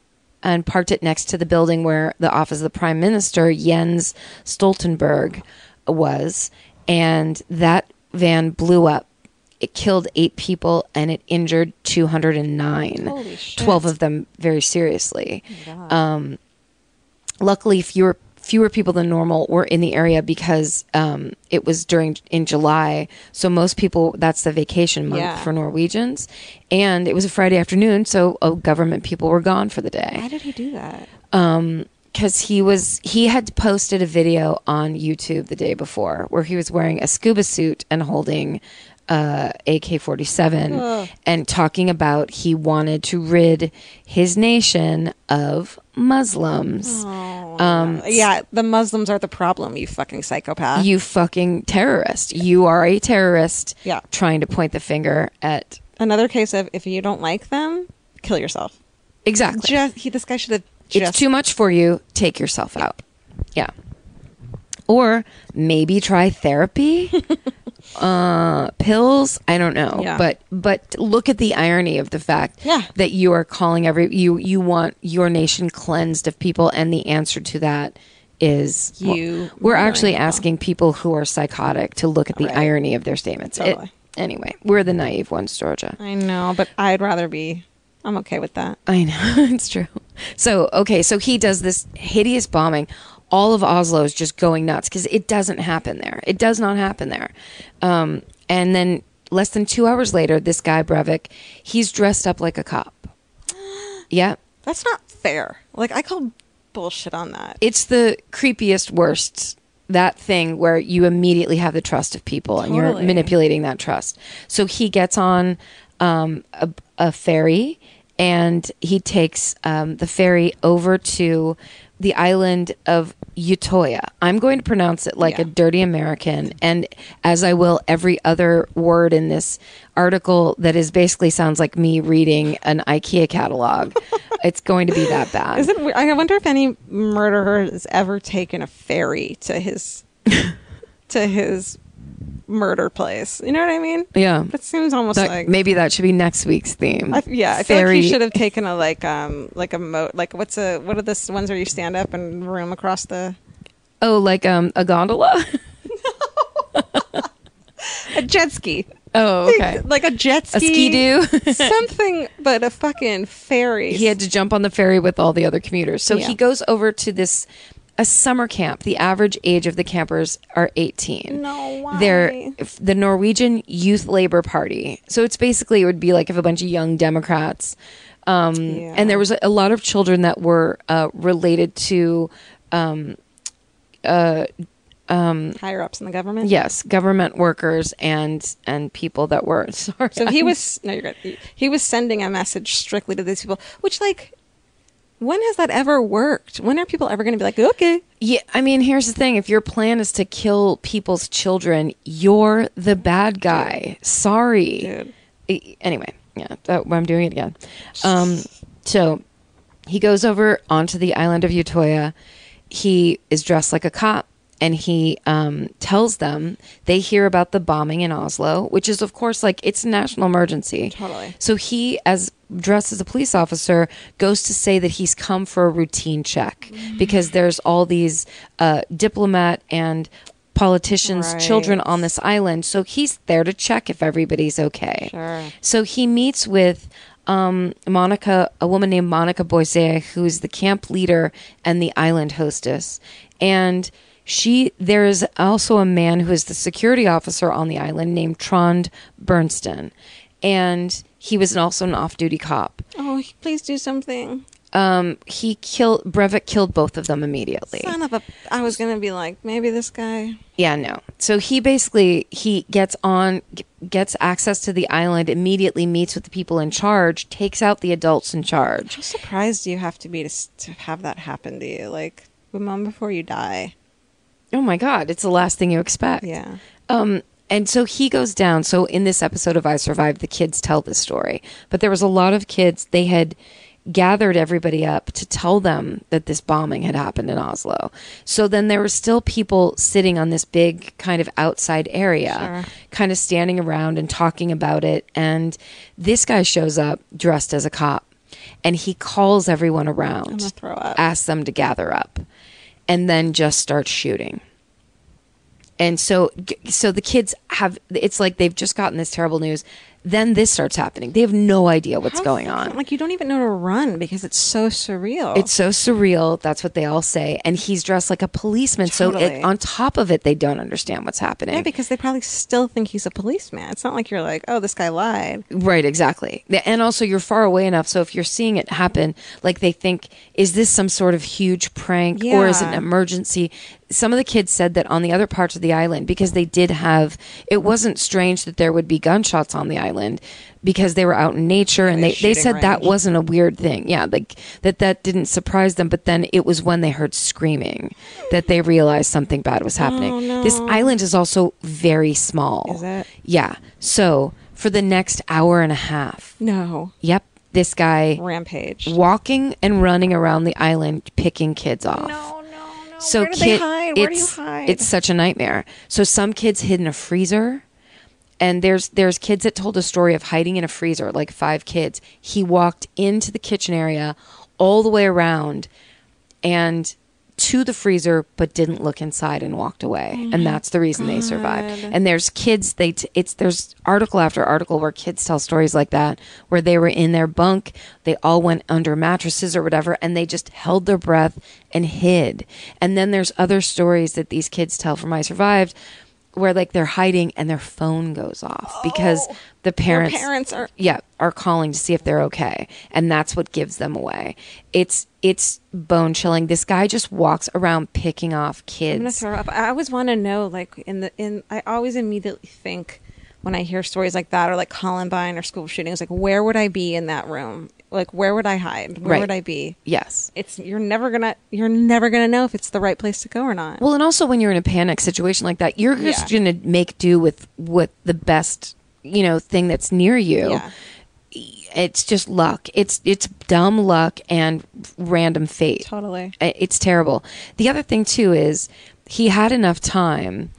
and parked it next to the building where the office of the prime minister Jens Stoltenberg was, and that van blew up. It killed eight people and it injured 209. Holy shit. 12 of them very seriously. Um, luckily, fewer fewer people than normal were in the area because um, it was during in July. So most people that's the vacation month Yeah. for Norwegians, and it was a Friday afternoon, so uh, government people were gone for the day Why did he do that? because he was he had posted a video on YouTube the day before where he was wearing a scuba suit and holding uh, AK forty seven and talking about he wanted to rid his nation of Muslims. Um, yeah, the Muslims are the problem, you fucking psychopath. You fucking terrorist! You are a terrorist. Yeah. trying to point the finger at Another case of if you don't like them, kill yourself. exactly. Just he this guy should have just it's too much for you. Take yourself out. Yeah. Or maybe try therapy, uh, pills. I don't know, Yeah. but but look at the irony of the fact Yeah. that you are calling every you you want your nation cleansed of people, and the answer to that is You We're actually asking people who are psychotic to look at the Right. irony of their statements. It- anyway, we're the naive ones, Georgia. I know, but I'd rather be I'm okay with that. I know it's true. So okay, so he does this hideous bombing. All of Oslo is just going nuts because it doesn't happen there. It does not happen there. Um, and then less than two hours later, this guy Breivik, he's dressed up like a cop. Yeah, That's not fair. Like I call bullshit on that. it's the creepiest, worst that thing where you immediately have the trust of people and you're manipulating that trust. So he gets on um, a, a ferry and he takes um, the ferry over to the island of Utoya. I'm going to pronounce it like Yeah. a dirty American, and as I will every other word in this article that is basically sounds like me reading an IKEA catalog. it's going to be that bad. Is it? I wonder if any murderer has ever taken a ferry to his to his murder place. You know what I mean? yeah. That seems almost That- like maybe that should be next week's theme. I, yeah, I feel like he should have taken a like um like a moat like what's a what are the ones where you stand up and room across the Oh, like um a gondola? a jet ski. oh, okay. like a jet ski. A ski, doo. something, but a fucking ferry. he had to jump on the ferry with all the other commuters. So Yeah. he goes over to this a summer camp. The average age of the campers are 18. No, why? They're the Norwegian Youth Labor Party. So it's basically it would be like if a bunch of young Democrats um, Yeah. and there was a, lot of children that were uh, related to higher ups in the government. yes, government workers and and people that were sorry. So he was no, you're good. He was sending a message strictly to these people, which like. When has that ever worked? When are people ever going to be like, okay, Yeah, I mean, here's the thing: if your plan is to kill people's children, you're the bad guy. Sorry. dude? Anyway, yeah, that, I'm doing it again. Um, so he goes over onto the island of Utoya. He is dressed like a cop, and he um, tells them they hear about the bombing in Oslo, which is, of course, like it's a national emergency. Totally. So he, as dressed as a police officer, goes to say that he's come for a routine check because there's all these uh, diplomat and politicians' Right. children on this island. So he's there to check if everybody's okay. Sure. So he meets with um, Monica, a woman named Monica Boise, who's the camp leader and the island hostess. And she, there is also a man who is the security officer on the island named Trond Berntsen. And he was also an off duty cop. Oh, please do something. Um, he killed, Breivik killed both of them immediately. Son of a. I was to be like, maybe this guy. Yeah, no. So he basically he gets on g- gets access to the island, immediately meets with the people in charge, takes out the adults in charge. How surprised do you have to be to, to have that happen to you? Like, moment before you die. Oh my god, it's the last thing you expect. Yeah. Um and so he goes down. So in this episode of I Survived, the kids tell this story. But there was a lot of kids they had gathered everybody up to tell them that this bombing had happened in Oslo. So then there were still people sitting on this big kind of outside area, Sure. kind of standing around and talking about it. And this guy shows up dressed as a cop and he calls everyone around, I'm throw up. asks them to gather up, and then just starts shooting. And so so the kids have it's like they've just gotten this terrible news then this starts happening they have no idea what's How going on Like, you don't even know to run because it's so surreal. it's so surreal that's what they all say and he's dressed like a policeman so it, on top of it they don't understand what's happening yeah, because they probably still think he's a policeman. It's not like you're like, oh, this guy lied. Right, exactly. And also, you're far away enough. So if you're seeing it happen, like they think, is this some sort of huge prank or is it an emergency? Some of the kids said that on the other parts of the island, because they did have, it wasn't strange that there would be gunshots on the island because they were out in nature and they, they said that wasn't a weird thing. Yeah, like that that didn't surprise them. But then it was when they heard screaming that they realized something bad was oh, happening. This island is also very small. Is it? Yeah. So for the next hour and a half, No. yep, this guy Rampage. walking and running around the island picking kids off. No, no, no. So Where do kid, they hide? Where do you it's hide? it's such a nightmare. So some kids hid in a freezer, and there's there's kids that told a story of hiding in a freezer, like five kids. He walked into the kitchen area, all the way around, and to the freezer, but didn't look inside and walked away, and mm-hmm. that's the reason they survived. And there's kids they t- it's there's article after article where kids tell stories like that, where they were in their bunk, they all went under mattresses or whatever, and they just held their breath and hid. And then there's other stories that these kids tell from I Survived. Where like they're hiding and their phone goes off because oh, the parents parents are- yeah are calling to see if they're okay and that's what gives them away it's it's bone chilling this guy just walks around picking off kids I'm gonna throw up. I always want to know, like in the in. I always immediately think when I hear stories like that, or like Columbine or school shootings, like where would I be in that room? Like where would I hide? Where Right. would I be? yes It's you're never gonna you're never gonna know if it's the right place to go or not. well and also when you're in a panic situation like that you're just Yeah. gonna make do with what the best you know thing that's near you Yeah. it's just luck. It's it's dumb luck and random fate. Totally. It's terrible. The other thing too is he had enough time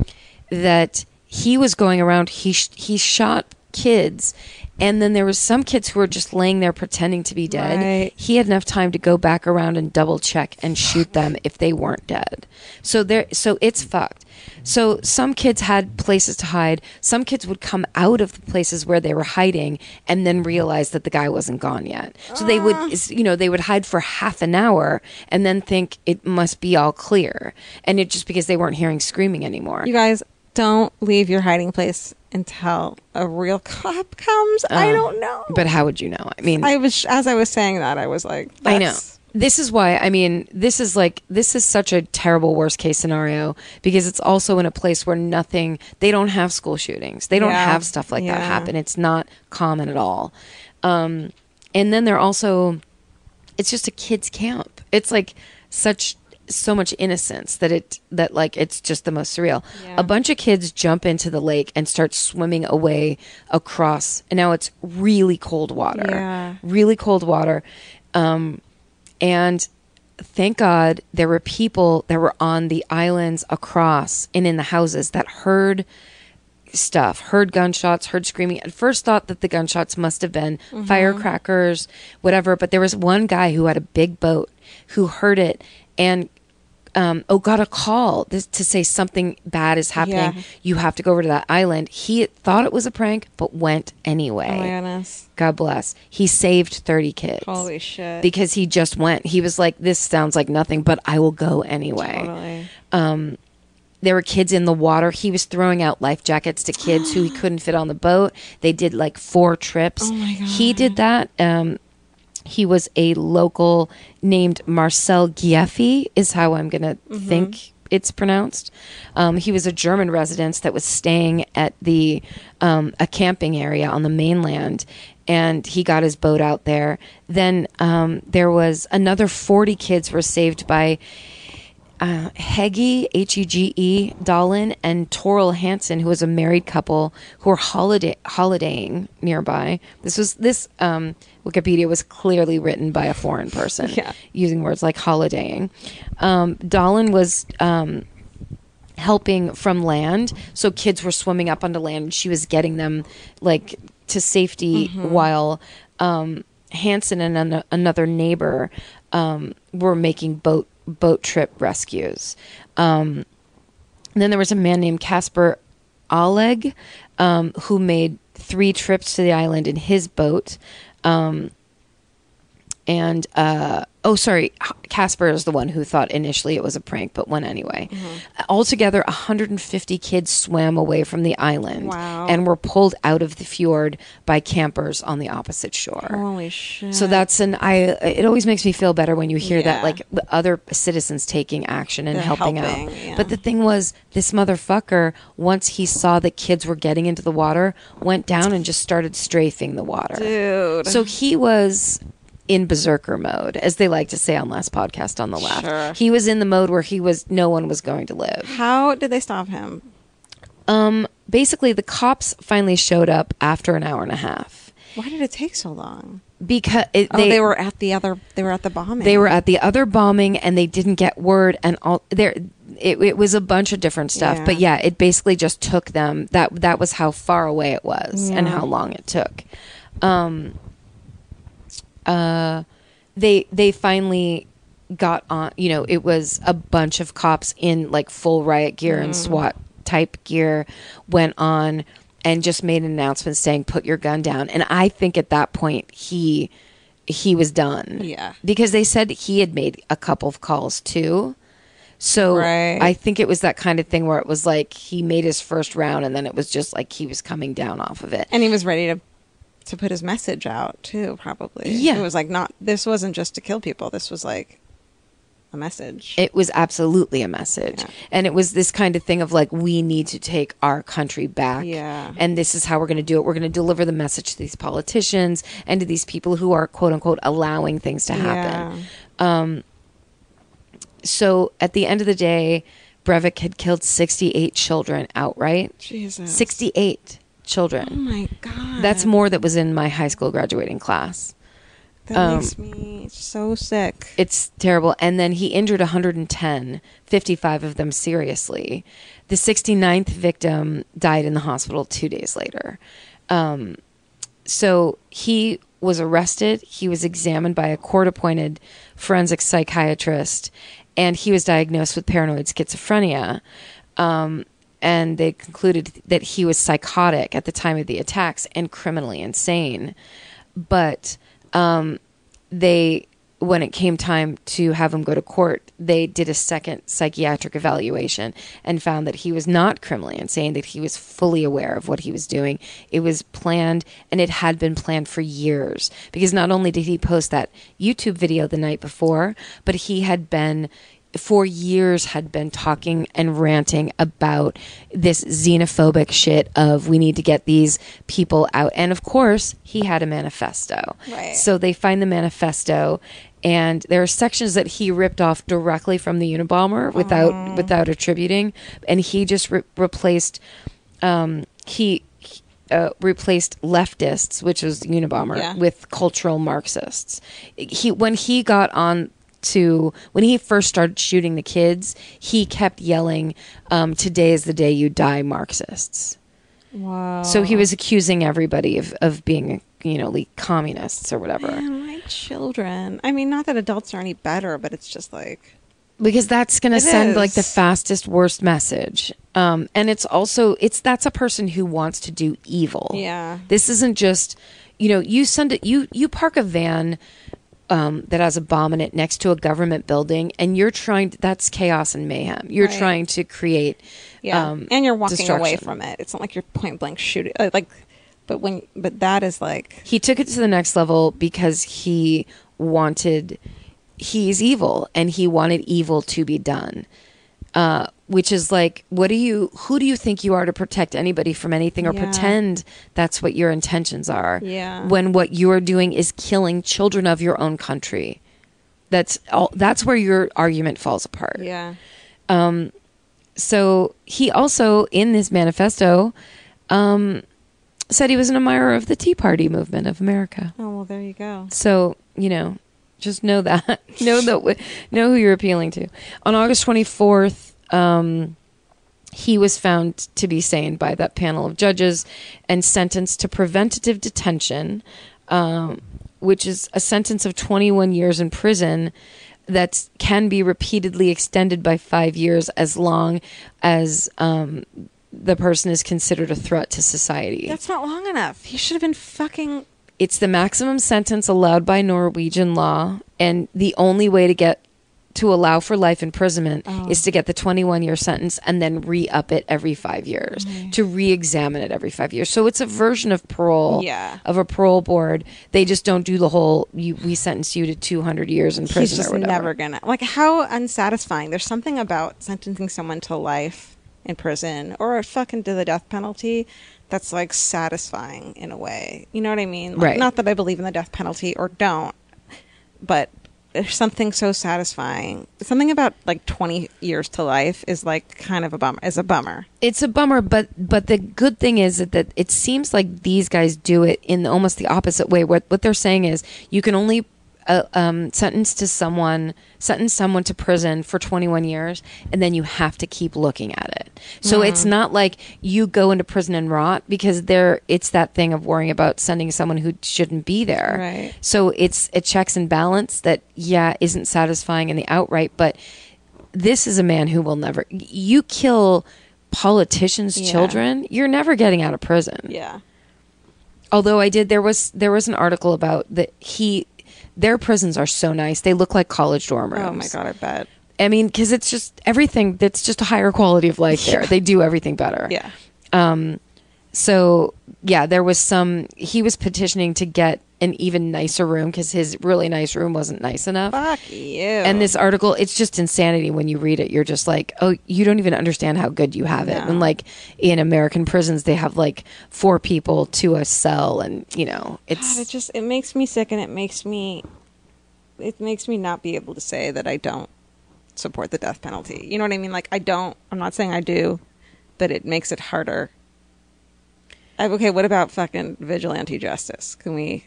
that he was going around. He sh- he shot kids, and then there was some kids who were just laying there pretending to be dead. Right. He had enough time to go back around and double check and shoot them if they weren't dead. So there, so it's fucked. So some kids had places to hide. Some kids would come out of the places where they were hiding and then realize that the guy wasn't gone yet. So they would, ah. you know, they would hide for half an hour and then think it must be all clear. And it just because they weren't hearing screaming anymore. You guys don't leave your hiding place until a real cop comes. I Uh, don't know. But how would you know? I mean, I was as I was saying that I was like, I know. that's- This is why I mean this is like this is such a terrible worst case scenario because it's also in a place where nothing they don't have school shootings. They don't Yeah. have stuff like that Yeah. happen. It's not common at all. Um and then they're also it's just a kids camp. It's like such so much innocence that it that like it's just the most surreal. Yeah. A bunch of kids jump into the lake and start swimming away across and now it's really cold water. Yeah. Really cold water. Um and thank God there were people that were on the islands across and in the houses that heard stuff, heard gunshots, heard screaming. At first thought that the gunshots must have been firecrackers, whatever, but there was one guy who had a big boat who heard it and um, oh, got a call this, to say something bad is happening. Yeah. You have to go over to that island. He thought it was a prank, but went anyway. Oh my goodness. God bless. He saved 30 kids. Holy shit. Because he just went. He was like, this sounds like nothing, but I will go anyway. totally. Um, there were kids in the water. He was throwing out life jackets to kids who he couldn't fit on the boat. They did like four trips. Oh my God. He did that. Um, he was a local named Marcel Gleffe, is how I'm going to Mm-hmm. think it's pronounced. Um, he was a German resident that was staying at the um, a camping area on the mainland, and he got his boat out there. Then um, there was another 40 kids were saved by uh, Hege H E G E Dahlin and Toril Hansen, who was a married couple who were holiday holidaying nearby. This was this um, Wikipedia was clearly written by a foreign person, Yeah. using words like holidaying. Um, Dahlin was. Um, helping from land so kids were swimming up onto land and she was getting them like to safety while um Hansen and an- another neighbor um were making boat boat trip rescues um then there was a man named Casper Oleg um who made three trips to the island in his boat um and uh oh sorry casper is the one who thought initially it was a prank but went anyway altogether 150 kids swam away from the island Wow. and were pulled out of the fjord by campers on the opposite shore Holy shit. so that's an I. It always makes me feel better when you hear that, like the other citizens taking action and helping, helping, out. yeah. But the thing was, this motherfucker, once he saw that kids were getting into the water, went down and just started strafing the water. Dude. So he was in berserker mode, as they like to say on last podcast on the left. Sure. He was in the mode where he was no one was going to live. How did they stop him? Um, basically, the cops finally showed up after an hour and a half Why did it take so long? because it, oh, they, were at the other. They were at the bombing. They were at the other bombing and they didn't get word and all there it, it was a bunch of different stuff. Yeah. But yeah, it basically just took them that that was how far away it was and how long it took. Um uh they they finally got on you know, it was a bunch of cops in like full riot gear and Mm. SWAT type gear went on and just made an announcement saying put your gun down. And I think at that point he he was done Yeah. because they said he had made a couple of calls too. So Right. I think it was that kind of thing where it was like he made his first round and then it was just like he was coming down off of it. and he was ready to to put his message out too. Probably. Yeah. It was like not. This wasn't just to kill people. This was like a message. It was absolutely a message. Yeah. And it was this kind of thing of like, we need to take our country back. Yeah. And this is how we're going to do it. We're going to deliver the message to these politicians and to these people who are, quote unquote, allowing things to happen. Yeah. Um So at the end of the day, Breivik had killed 68 children outright. Jesus. 68. Children. Oh my god. That's more that was in my high school graduating class. that um, makes me so sick. It's terrible. And then he injured 110, 55 of them seriously. The 69th victim died in the hospital two days later. Um, so he was arrested. He was examined by a court appointed forensic psychiatrist, and he was diagnosed with paranoid schizophrenia. Um, and they concluded that he was psychotic at the time of the attacks and criminally insane. But um, they when it came time to have him go to court, they did a second psychiatric evaluation and found that he was not criminally insane, that he was fully aware of what he was doing. It was planned and it had been planned for years because not only did he post that YouTube video the night before, but he had been for years had been talking and ranting about this xenophobic shit of we need to get these people out and of course he had a manifesto Right. so they find the manifesto and there are sections that he ripped off directly from the unabomber without without attributing and he just re- replaced um, he uh, replaced leftists, which was Unabomber, Yeah. with cultural Marxists. He when he got on to when he first started shooting the kids, he kept yelling, um, "Today is the day you die, Marxists." Wow. So he was accusing everybody of of being, you know, like communists or whatever. Man, my children. I mean, not that adults are any better, but it's just like because that's going to send like the fastest worst message um and it's also it's that's a person who wants to do evil Yeah. this isn't just you know you send it you you park a van um, that has a bomb in it next to a government building and you're trying to, that's chaos and mayhem you're Right. trying to create yeah, um, and you're walking away from it. It's not like you're point blank shooting. uh, Like, but when but that is like he took it to the next level because he wanted he's evil and he wanted evil to be done uh, which is like what do you who do you think you are to protect anybody from anything or Yeah. pretend that's what your intentions are Yeah. when what you're doing is killing children of your own country that's all that's where your argument falls apart yeah. Um, so he also in this manifesto um, said he was an admirer of the tea party movement of america Oh well, there you go. so you know, just know that know that know who you're appealing to. On August 24th, um, he was found to be sane by that panel of judges and sentenced to preventative detention, um, which is a sentence of 21 years in prison that can be repeatedly extended by five years as long as um, the person is considered a threat to society. That's not long enough. He should have been fucking. It's the maximum sentence allowed by Norwegian law, and the only way to get to allow for life imprisonment Oh. is to get the 21 year sentence and then re up it every five years, mm-hmm. to re examine it every five years. So it's a version of parole, Yeah. of a parole board. They just don't do the whole, you, we sentence you to 200 years in prison He's just or whatever. never gonna like how unsatisfying. There's something about sentencing someone to life in prison or fucking to the death penalty that's like satisfying in a way. You know what I mean? Like, Right. Not that I believe in the death penalty or don't, but there's something so satisfying. Something about like 20 years to life is like kind of a bummer. Is a bummer. it's a bummer but but the good thing is that, that it seems like these guys do it in almost the opposite way what what they're saying is you can only uh, um, sentence to someone sentence someone to prison for 21 years and then you have to keep looking at it so it's not like you go into prison and rot because there it's that thing of worrying about sending someone who shouldn't be there Right. so it's a checks and balance that yeah isn't satisfying in the outright but this is a man who will never you kill politicians Yeah. children you're never getting out of prison Yeah. although i did there was there was an article about that he their prisons are so nice. They look like college dorm rooms Oh my god, I bet. i mean because it's just everything that's just a higher quality of life there. They do everything better. Yeah. Um, so yeah there was some he was petitioning to get an even nicer room because his really nice room wasn't nice enough Fuck you. and this article it's just insanity when you read it you're just like oh you don't even understand how good you have it No. and like in american prisons they have like four people to a cell and you know it's God, it just it makes me sick and it makes me it makes me not be able to say that I don't support the death penalty. You know what I mean? Like I don't I'm not saying I do, but it makes it harder. Uh, Okay, what about fucking vigilante justice? Can we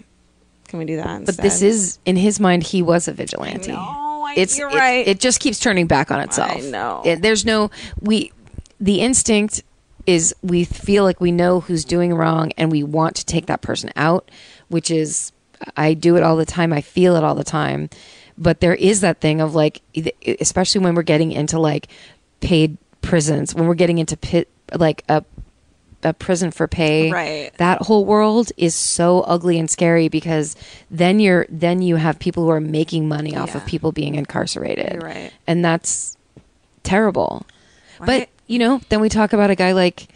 can we do that But this is in his mind. He was a vigilante. I- it's you're it- right. It, just keeps turning back on itself. I know. It- there's no we. The instinct is we feel like we know who's doing wrong and we want to take that person out, which is I do it all the time. I feel it all the time. But there is that thing of like, especially when we're getting into like paid prisons, when we're getting into pit like a a prison for pay. Right. that whole world is so ugly and scary because then you're then you have people who are making money off of people being incarcerated. You're right. and that's terrible. But you know then we talk about a guy like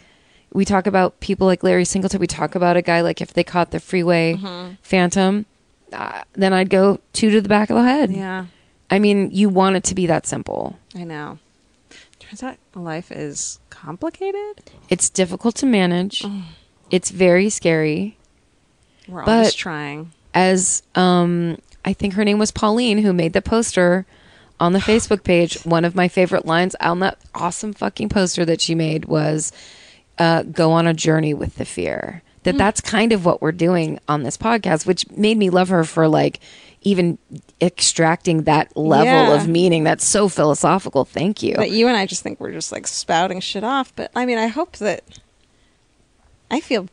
we talk about people like larry singleton. We talk about a guy like if they caught the freeway Mm-hmm. phantom uh, then i'd go two to the back of the head. Yeah, i mean you want it to be that simple. I know. Turns out life is complicated. it's difficult to manage it's very scary We're all But- trying. as um I think her name was Pauline who made the poster on the Facebook page. One of my favorite lines on that awesome fucking poster that she made was uh, go on a journey with the fear. That that's kind of what we're doing on this podcast, which made me love her for like even extracting that level Yeah. of meaning that's so philosophical. Thank you. But you and I just think we're just like spouting shit off. But I mean, I hope that I feel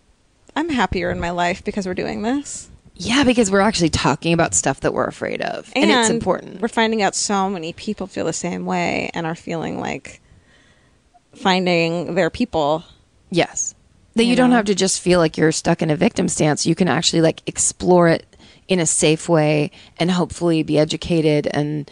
I'm happier in my life because we're doing this. yeah, because we're actually talking about stuff that we're afraid of. And, it's important. We're finding out so many people feel the same way and are feeling like finding their people. Yes. That you, You don't have to just feel like you're stuck in a victim stance. You can actually like explore it in a safe way and hopefully be educated and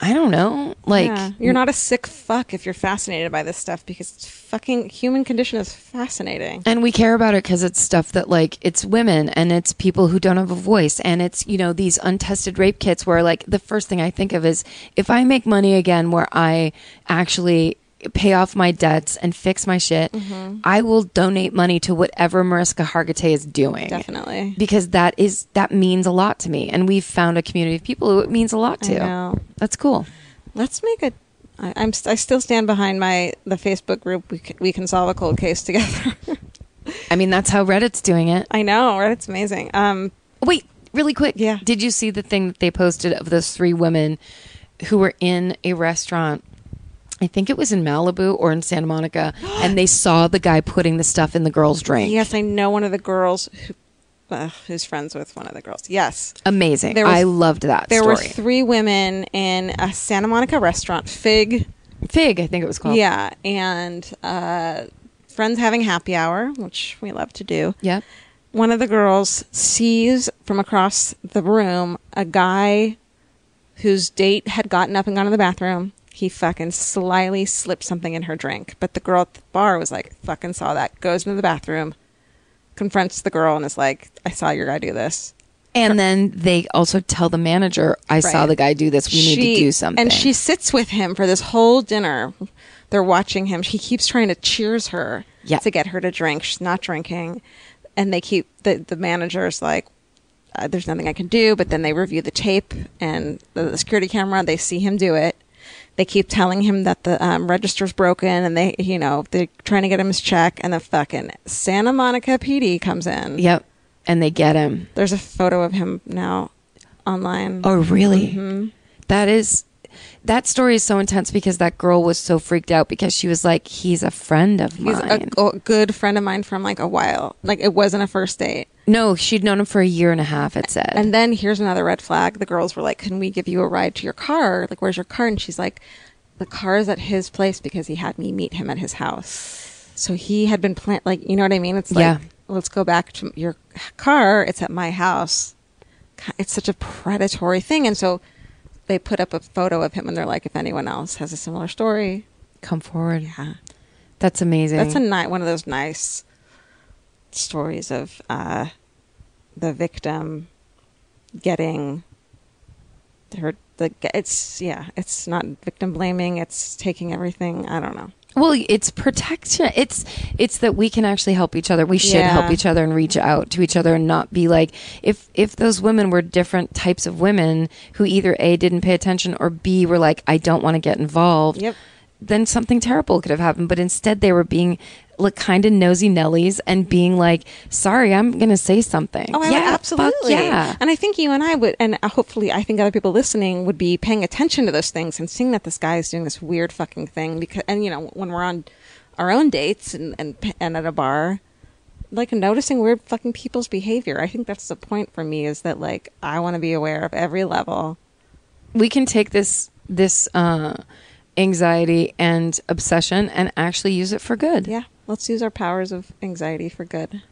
I don't know, like Yeah. You're not a sick fuck if you're fascinated by this stuff because it's fucking human condition is fascinating. and we care about it because it's stuff that like it's women and it's people who don't have a voice and it's you know these untested rape kits where like the first thing i think of is if i make money again where i actually pay off my debts and fix my shit Mm-hmm. i will donate money to whatever mariska hargitay is doing Definitely. because that is that means a lot to me and we've found a community of people who it means a lot I to know. that's cool Let's make a. I, I'm. st- I still stand behind my the Facebook group. We can, we can solve a cold case together. i mean that's how reddit's doing it I know, right? It's amazing. Um, Wait, really quick. Yeah. Did you see the thing that they posted of those three women who were in a restaurant? I think it was in Malibu or in Santa Monica, and they saw the guy putting the stuff in the girl's drink. yes, I know one of the girls who, uh, who's friends with one of the girls. Yes, Amazing. Was- I loved that there were three women in a Santa Monica restaurant, Fig. Fig, I think it was called. Yeah, and uh, friends having happy hour, which we love to do. Yeah. One of the girls sees from across the room a guy whose date had gotten up and gone to the bathroom. He fucking slyly slipped something in her drink. But the girl at the bar was like, fucking saw that. Goes into the bathroom, confronts the girl, and is like, I saw your guy do this. And then they also tell the manager, I saw the guy do this. We need to do something. And she sits with him for this whole dinner. They're watching him. He keeps trying to cheers her Yeah. to get her to drink. She's not drinking. And they keep, the, the manager's like, uh, there's nothing I can do. But then they review the tape and the, the security camera. They see him do it. They keep telling him that the um, register's broken and they, you know, they're trying to get him his check. And the fucking Santa Monica PD comes in. Yep. And they get him. There's a photo of him now online. Oh, really? Mm-hmm. That is that story is so intense because that girl was so freaked out because she was like, "He's a friend of He's a, mine." a oh, good friend of mine from like a while. Like it wasn't a first date. no, she'd known him for a year and a half. It said, And then here's another red flag. The girls were like, "Can we give you a ride to your car? Like, where's your car?" And she's like, "The car is at his place because he had me meet him at his house." So he had been plan like, you know what I mean? It's like, Yeah. let's go back to your car. It's at my house. It's such a predatory thing, and so they put up a photo of him, and they're like, if anyone else has a similar story, "Come forward." yeah. That's amazing. That's a ni- one of those nice stories of uh, the victim getting her. The it's yeah, it's not victim blaming. It's taking everything. I don't know. Well, it's protection. It's it's that we can actually help each other. We should Yeah. help each other and reach out to each other and not be like if if those women were different types of women who either a didn't pay attention or b were like I don't want to get involved. Yep. Then something terrible could have happened. But instead, they were being like kind of nosy Nellies and being like, "Sorry, I'm going to say something." Oh, yeah, absolutely. yeah. And I think you and I would, and hopefully, I think other people listening would be paying attention to those things and seeing that this guy is doing this weird fucking thing. Because, and you know, when we're on our own dates and and, and at a bar, like noticing weird fucking people's behavior. I think that's the point for me is that like I want to be aware of every level. we can take this this uh, anxiety and obsession and actually use it for good. Yeah, let's use our powers of anxiety for good,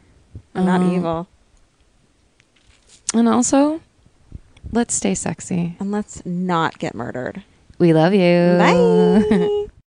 and not Mhm. evil. And also, let's stay sexy. And let's not get murdered. We love you. Bye.